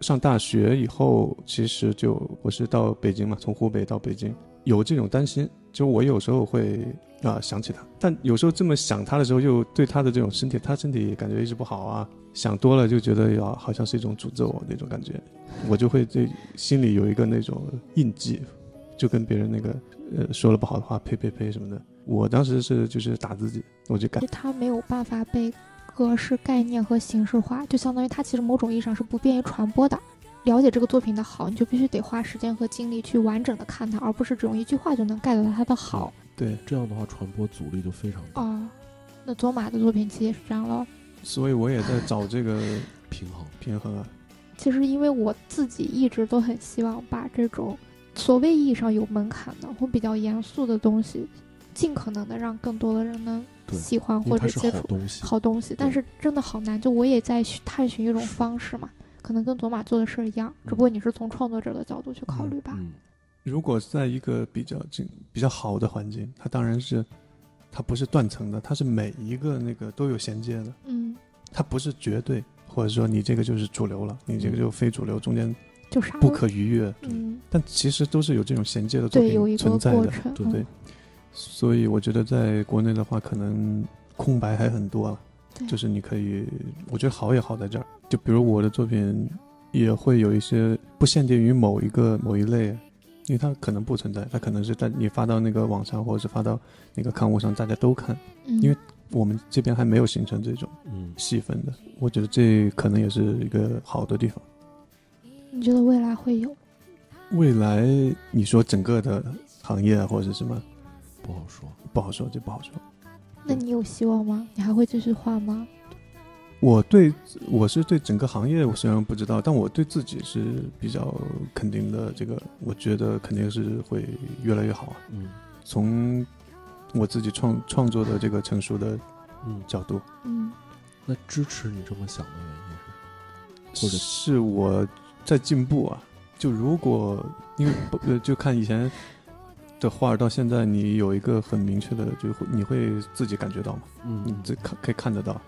上大学以后，其实就我是到北京嘛，从湖北到北京，有这种担心，就我有时候会啊、想起他，但有时候这么想他的时候，又对他的这种身体，他身体感觉一直不好啊，想多了就觉得要，好像是一种诅咒那种感觉，我就会这心里有一个那种印记，就跟别人那个呃说了不好的话，呸呸呸什么的，我当时是就是打自己，我就改就，它没有办法被格式概念和形式化，就相当于它其实某种意义上是不便于传播的。了解这个作品的好，你就必须得花时间和精力去完整的看它，而不是只用一句话就能 get 到它的好对，这样的话传播阻力就非常大，啊。那佐马的作品其实也是这样喽。所以我也在找这个平衡。平衡啊，其实因为我自己一直都很希望把这种所谓意义上有门槛的或比较严肃的东西，尽可能的让更多的人能喜欢或者接触好东西。但是真的好难，就我也在探寻一种方式嘛，可能跟佐玛做的事儿一样，只不过你是从创作者的角度去考虑吧。嗯，如果在一个比较近、比较好的环境，它当然是，它不是断层的，它是每一个那个都有衔接的，嗯，它不是绝对，或者说你这个就是主流了，你这个就非主流，中间就是不可逾越，嗯，但其实都是有这种衔接的作品存在的，过程，对嗯对。所以我觉得在国内的话，可能空白还很多了，对就是你可以，我觉得好也好在这儿，就比如我的作品也会有一些不限定于某一个某一类，因为它可能不存在，它可能是在你发到那个网上或者是发到那个刊物上，大家都看。嗯因为我们这边还没有形成这种嗯，细分的，我觉得这可能也是一个好的地方。你觉得未来会有？未来你说整个的行业啊或者是什么不好说。不好说，这不好说。那你有希望吗？你还会继续画吗？我对我是对整个行业我虽然不知道，但我对自己是比较肯定的。这个我觉得肯定是会越来越好啊。嗯从我自己创创作的这个成熟的嗯，角度，嗯那支持你这么想的原因是？或者是我在进步啊。就如果因为不呃，就看以前的画到现在，你有一个很明确的，就会你会自己感觉到吗，嗯，你这看可以看得到。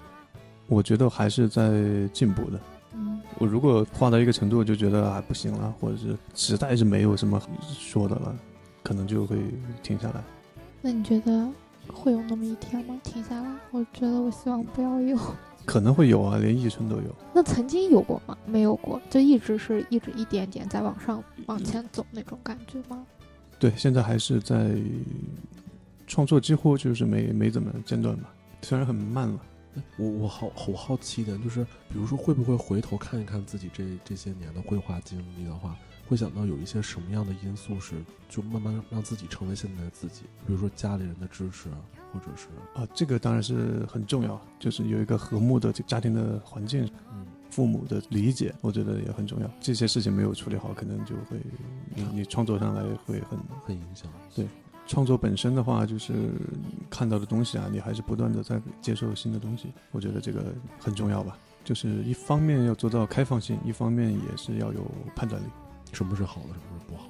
我觉得还是在进步的。嗯我如果画到一个程度，就觉得啊不行了，或者是实在是没有什么说的了，可能就会停下来。那你觉得会有那么一天吗？停下来？我觉得我希望不要有。可能会有啊，连一春都有。那曾经有过吗？没有过，就一直是一直一点点在往上往前走那种感觉吗？对，现在还是在创作，几乎就是没没怎么间断吧，虽然很慢了。我我好好好奇一点，就是比如说会不会回头看一看自己这这些年的绘画经历的话，会想到有一些什么样的因素是就慢慢让自己成为现在的自己，比如说家里人的支持啊，或者是啊，这个当然是很重要，就是有一个和睦的家庭的环境，嗯父母的理解，我觉得也很重要。这些事情没有处理好，可能就会你你创作上来会很很影响。对创作本身的话，就是看到的东西啊，你还是不断的在接受新的东西，我觉得这个很重要吧。就是一方面要做到开放性，一方面也是要有判断力。什么是好的，什么是不好？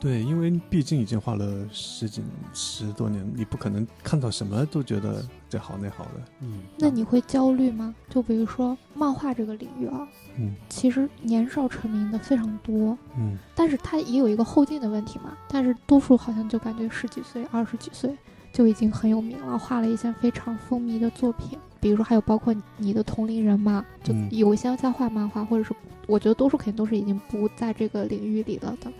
对，因为毕竟已经画了十几十多年，你不可能看到什么都觉得这好那好的。嗯，那你会焦虑吗？就比如说漫画这个领域啊，嗯其实年少成名的非常多，嗯但是它也有一个后劲的问题嘛。但是多数好像就感觉十几岁、二十几岁就已经很有名了，画了一些非常风靡的作品。比如说还有包括你的同龄人嘛，就嗯有一些在画漫画，或者是我觉得多数肯定都是已经不在这个领域里了的。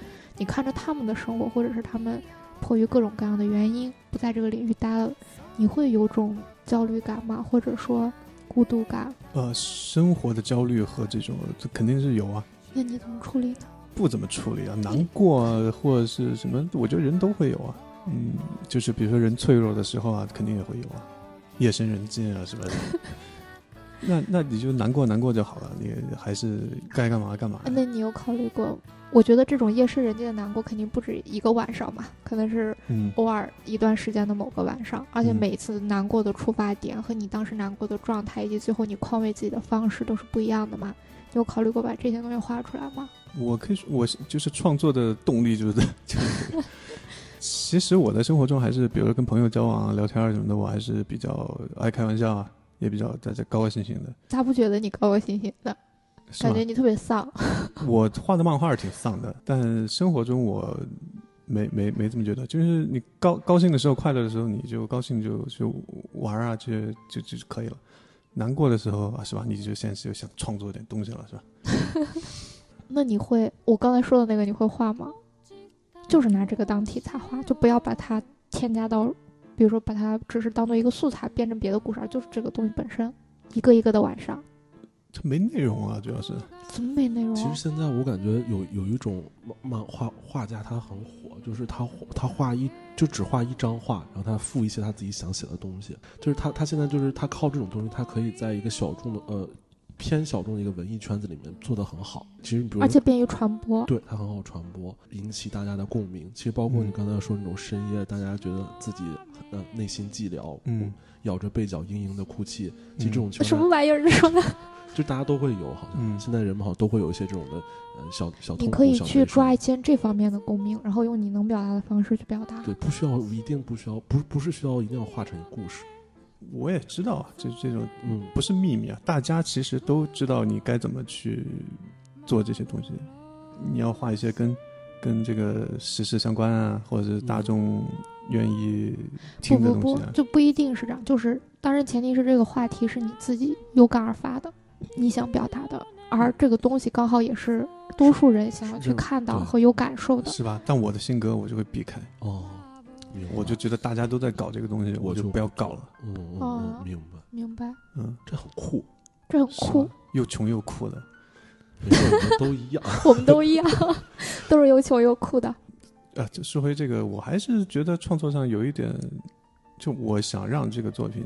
你看着他们的生活，或者是他们迫于各种各样的原因不在这个领域待了，你会有种焦虑感吗？或者说孤独感？呃，生活的焦虑和这种，这肯定是有啊。那你怎么处理呢？不怎么处理啊，难过啊，或者是什么，我觉得人都会有啊。嗯，就是比如说人脆弱的时候啊，肯定也会有啊，夜深人静啊什么的。那那你就难过难过就好了，你还是该干嘛干嘛。那你有考虑过？我觉得这种夜深人静的难过肯定不止一个晚上嘛，可能是嗯偶尔一段时间的某个晚上，而且嗯每次难过的出发点和你当时难过的状态，以及最后你宽慰自己的方式都是不一样的嘛。你有考虑过把这些东西画出来吗？我可以说，我是就是创作的动力就是 就是。其实我在生活中还是，比如说跟朋友交往啊、聊天啊什么的，我还是比较爱开玩笑啊，也比较在在高高兴兴的。他不觉得你高高兴兴的？感觉你特别丧。我画的漫画是挺丧的，但生活中我没没没这么觉得。就是你高高兴的时候、快乐的时候，你就高兴就就玩啊，就就就可以了。难过的时候啊，是吧？你就现在就想创作点东西了，是吧？那你会我刚才说的那个你会画吗？就是拿这个当题材画，就不要把它添加到，比如说把它只是当做一个素材变成别的故事，而就是这个东西本身，一个一个的晚上，它没内容啊，主要是。怎么没内容啊？其实现在我感觉有有一种漫漫画画家他很火，就是他他画一就只画一张画，然后他附一些他自己想写的东西，就是他他现在就是他靠这种东西，他可以在一个小众的呃偏小众的一个文艺圈子里面做得很好。其实比如而且便于传播。对它很好传播，引起大家的共鸣。其实包括你嗯刚才说那种深夜，大家觉得自己呃内心寂寥，嗯，咬着被角嘤嘤的哭泣。其实这种情什么，玩意儿？你说的？就大家都会有，好像、嗯现在人们好像都会有一些这种的呃小小。你可以去抓一些这方面的共鸣，然后用你能表达的方式去表达。对，不需要一定不需要，不不是需要一定要画成故事。我也知道啊，这这种嗯，不是秘密啊，大家其实都知道你该怎么去做这些东西。你要画一些跟跟这个时事相关啊，或者是大众愿意不听的不不东西啊，。就不一定是这样，就是当然前提是这个话题是你自己有感而发的，你想表达的，而这个东西刚好也是多数人想要去看到和有感受的。是吧？但我的性格我就会避开，哦，我就觉得大家都在搞这个东西，我就不要搞了。嗯嗯哦嗯，明白，明白，嗯，这很酷。这很酷，又穷又酷的。没事，我们都一样。我们都一样，都是又穷又酷的。啊，这说回这个，我还是觉得创作上有一点，就我想让这个作品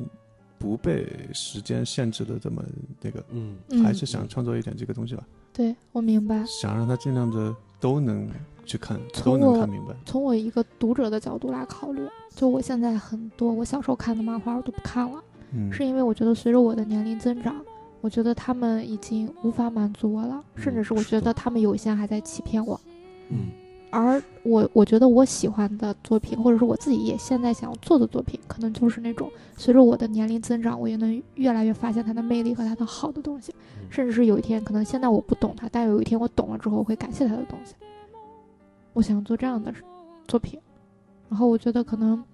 不被时间限制的这么那个，嗯，嗯。还是想创作一点这个东西吧，对我明白，想让它尽量的都能去看，从我都能看明白。从我一个读者的角度来考虑，就我现在很多我小时候看的漫画我都不看了，嗯，是因为我觉得随着我的年龄增长，我觉得他们已经无法满足我了，甚至是我觉得他们有一些还在欺骗我。嗯而我我觉得我喜欢的作品，或者是我自己也现在想要做的作品，可能就是那种随着我的年龄增长，我也能越来越发现它的魅力和它的好的东西，嗯甚至是有一天可能现在我不懂它，但有一天我懂了之后，我会感谢它的东西。我想做这样的作品，然后我觉得可能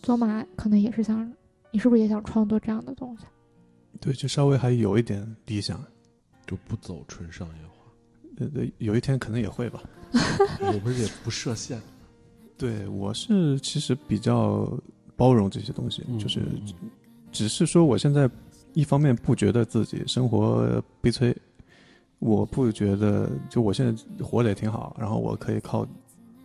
做马可能也是想，你是不是也想创作这样的东西？对，就稍微还有一点理想。就不走纯商业化，呃，对，有一天可能也会吧。我们也不设限，对，我是其实比较包容这些东西，嗯就是只是说我现在一方面不觉得自己生活悲催，我不觉得就我现在活得也挺好，然后我可以靠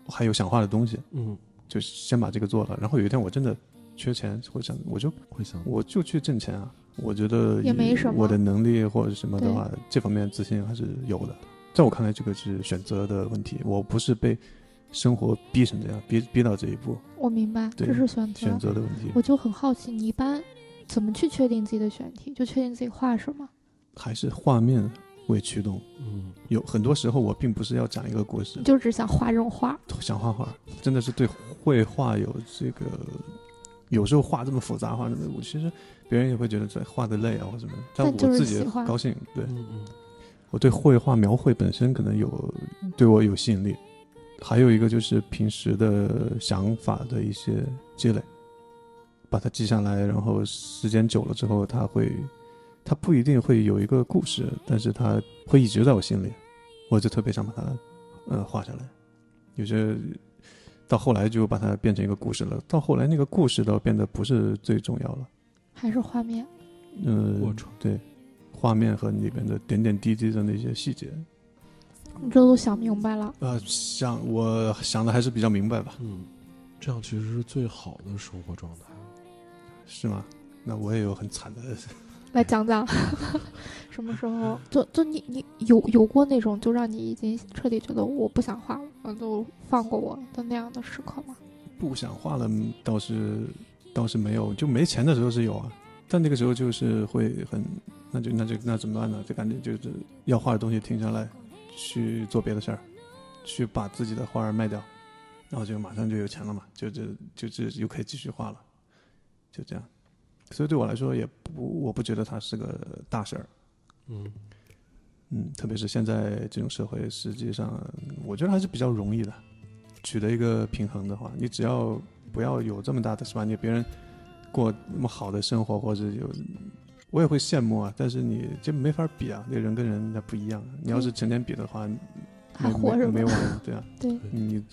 还有想画的东西，嗯，就先把这个做了，然后有一天我真的缺钱，或想我就会想我就去挣钱啊。我觉得也没什么我的能力或者什么的话，这方面自信还是有的。在我看来，这个是选择的问题，我不是被生活逼成这样，逼逼到这一步，我明白，这是选择。选择的问题。我就很好奇，你一般怎么去确定自己的选题？就确定自己画什么？还是画面为驱动。嗯有很多时候，我并不是要讲一个故事，就只想画这种画？想画画，真的是对绘画有这个。有时候画这么复杂，画的我其实别人也会觉得这画的累啊或什么，但但我自己 高兴。对嗯嗯我对绘画描绘本身可能有对我有吸引力，还有一个就是平时的想法的一些积累，把它记下来，然后时间久了之后，它会，它不一定会有一个故事，但是它会一直在我心里，我就特别想把它，呃，画下来。有些到后来就把它变成一个故事了，到后来那个故事倒变得不是最重要了，还是画面？嗯、对，画面和里边的点点滴滴的那些细节，你这都想明白了。呃，想我想的还是比较明白吧，嗯，这样其实是最好的生活状态。是吗？那我也有很惨的，来讲讲，什么时候？就就你你有有过那种就让你已经彻底觉得我不想画了，呃就放过我的那样的时刻吗？不想画了，倒是倒是没有，就没钱的时候是有啊，但那个时候就是会很，那就那就那怎么办呢？就感觉就是要画的东西停下来，去做别的事儿，去把自己的画儿卖掉，然后就马上就有钱了嘛，就就就就又可以继续画了，就这样。所以对我来说也不，我不觉得它是个大事儿。嗯嗯，特别是现在这种社会，实际上我觉得还是比较容易的，取得一个平衡的话，你只要不要有这么大的是吧？你别人过那么好的生活，或者有，我也会羡慕啊，但是你这没法比啊，那人跟人那不一样。你要是成天比的话，没还活着？没没完，对啊，对。你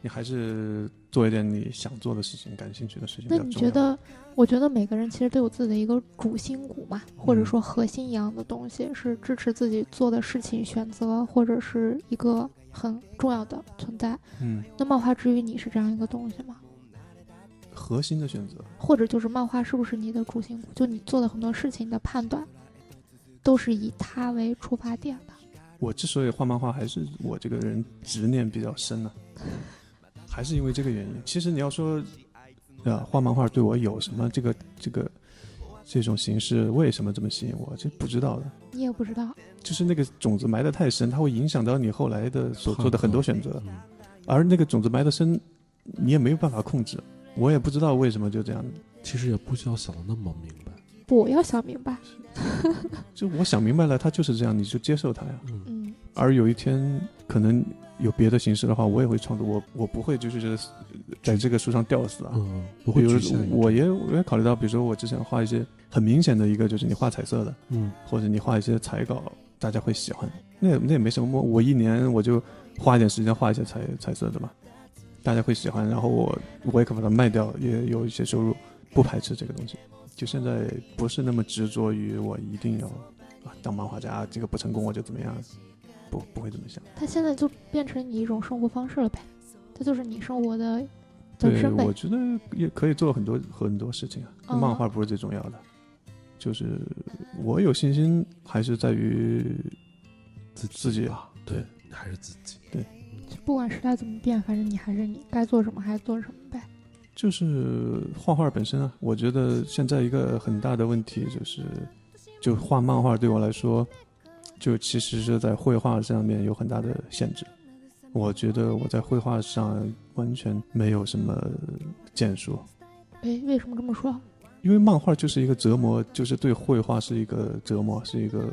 你还是做一点你想做的事情、感兴趣的事情那。你觉得？我觉得每个人其实都有自己的一个主心骨嘛，或者嗯说核心一样的东西，是支持自己做的事情、选择，或者是一个很重要的存在。嗯，那漫画之于你是这样一个东西吗？核心的选择，或者就是漫画是不是你的主心骨？就你做的很多事情的判断，都是以它为出发点的。我之所以画漫画，还是我这个人执念比较深呢、还是因为这个原因。其实你要说，啊，画漫画对我有什么这个这个这种形式为什么这么吸引我？这不知道的，你也不知道，就是那个种子埋得太深，它会影响到你后来的所做的很多选择，嗯而那个种子埋得深，你也没有办法控制。我也不知道为什么就这样，其实也不需要想的那么明白。不，我要想明白。就我想明白了，它就是这样，你就接受它呀。嗯嗯，而有一天可能有别的形式的话，我也会创作。我我不会就是在这个书上吊死啊。嗯，不会比如我也我也考虑到，比如说我之前画一些很明显的一个，就是你画彩色的，嗯或者你画一些彩稿，大家会喜欢。那那也没什么，我一年我就花一点时间画一些彩彩色的嘛，大家会喜欢。然后我我也可把它卖掉，也有一些收入，不排斥这个东西。就现在不是那么执着于我一定要啊当漫画家，这个不成功我就怎么样，不不会这么想。他现在就变成你一种生活方式了呗，这就是你生活的本，身呗我。觉得也可以做很多很多事情啊。嗯漫画不是最重要的，就是我有信心还是在于自自己啊，对，还是自己。对不管时代怎么变，反正你还是你，该做什么还是做什么呗。就是画画本身啊，我觉得现在一个很大的问题就是，就画漫画对我来说，就其实是在绘画上面有很大的限制。我觉得我在绘画上完全没有什么建树，哎，为什么这么说？因为漫画就是一个折磨，就是对绘画是一个折磨，是一个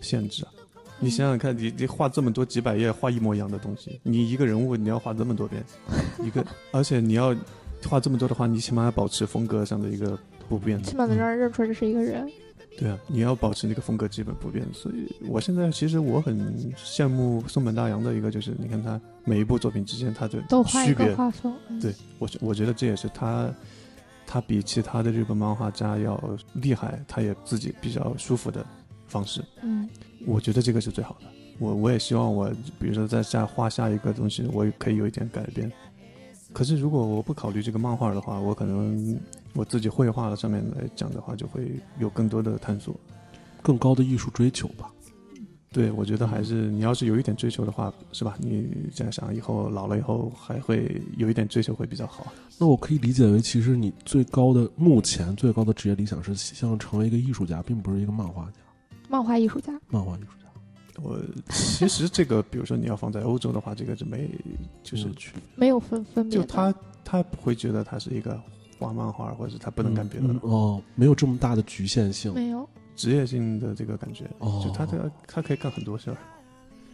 限制啊。你想想看，你你画这么多几百页，画一模一样的东西，你一个人物你要画这么多遍，一个，而且你要画这么多的话，你起码要保持风格上的一个不变的。起码能让人认出来这是一个人。对啊，你要保持那个风格基本不变。所以我现在其实我很羡慕松本大洋的一个，就是你看他每一部作品之间他的区别，画风。嗯、对我觉我觉得这也是他，他比其他的日本漫画家要厉害，他也自己比较舒服的方式。嗯，我觉得这个是最好的。我我也希望我，比如说在下画下一个东西，我也可以有一点改变。可是如果我不考虑这个漫画的话，我可能我自己绘画的上面来讲的话，就会有更多的探索。更高的艺术追求吧。对，我觉得还是你要是有一点追求的话，是吧？你这样想，以后老了以后还会有一点追求会比较好。那我可以理解为，其实你最高的目前最高的职业理想是希望成为一个艺术家，并不是一个漫画家。漫画艺术家，漫画艺术家我其实这个，比如说你要放在欧洲的话，这个就没，就是没有区别没有分分别。就他他不会觉得他是一个画漫画，或者是他不能干别的。嗯嗯哦，没有这么大的局限性。没有。职业性的这个感觉，哦就他这个他可以干很多事儿，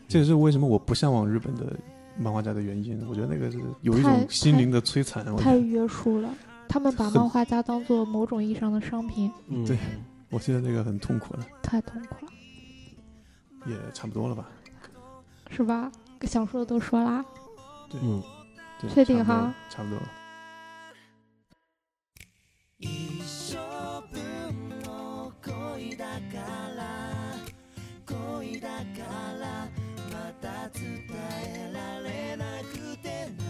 这也是为什么我不向往日本的漫画家的原因。我觉得那个是有一种心灵的摧残。太约束了，他们把漫画家当做某种意义上的商品，嗯，对我现在那个很痛苦了，太痛苦了，也差不多了吧？是吧？想说的都说啦。嗯，对，确定哈差不多了。一生分の恋だから恋だからまた伝えられなくてな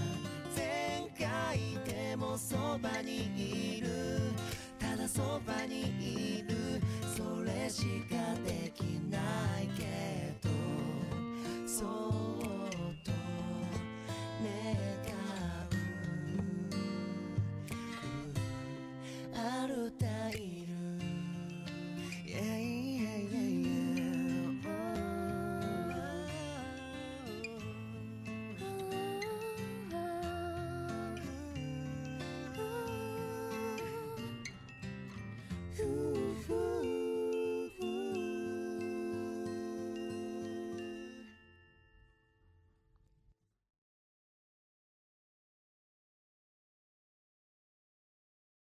前回でもそばにいるただそばにいるそれしかできないけどそうる太陽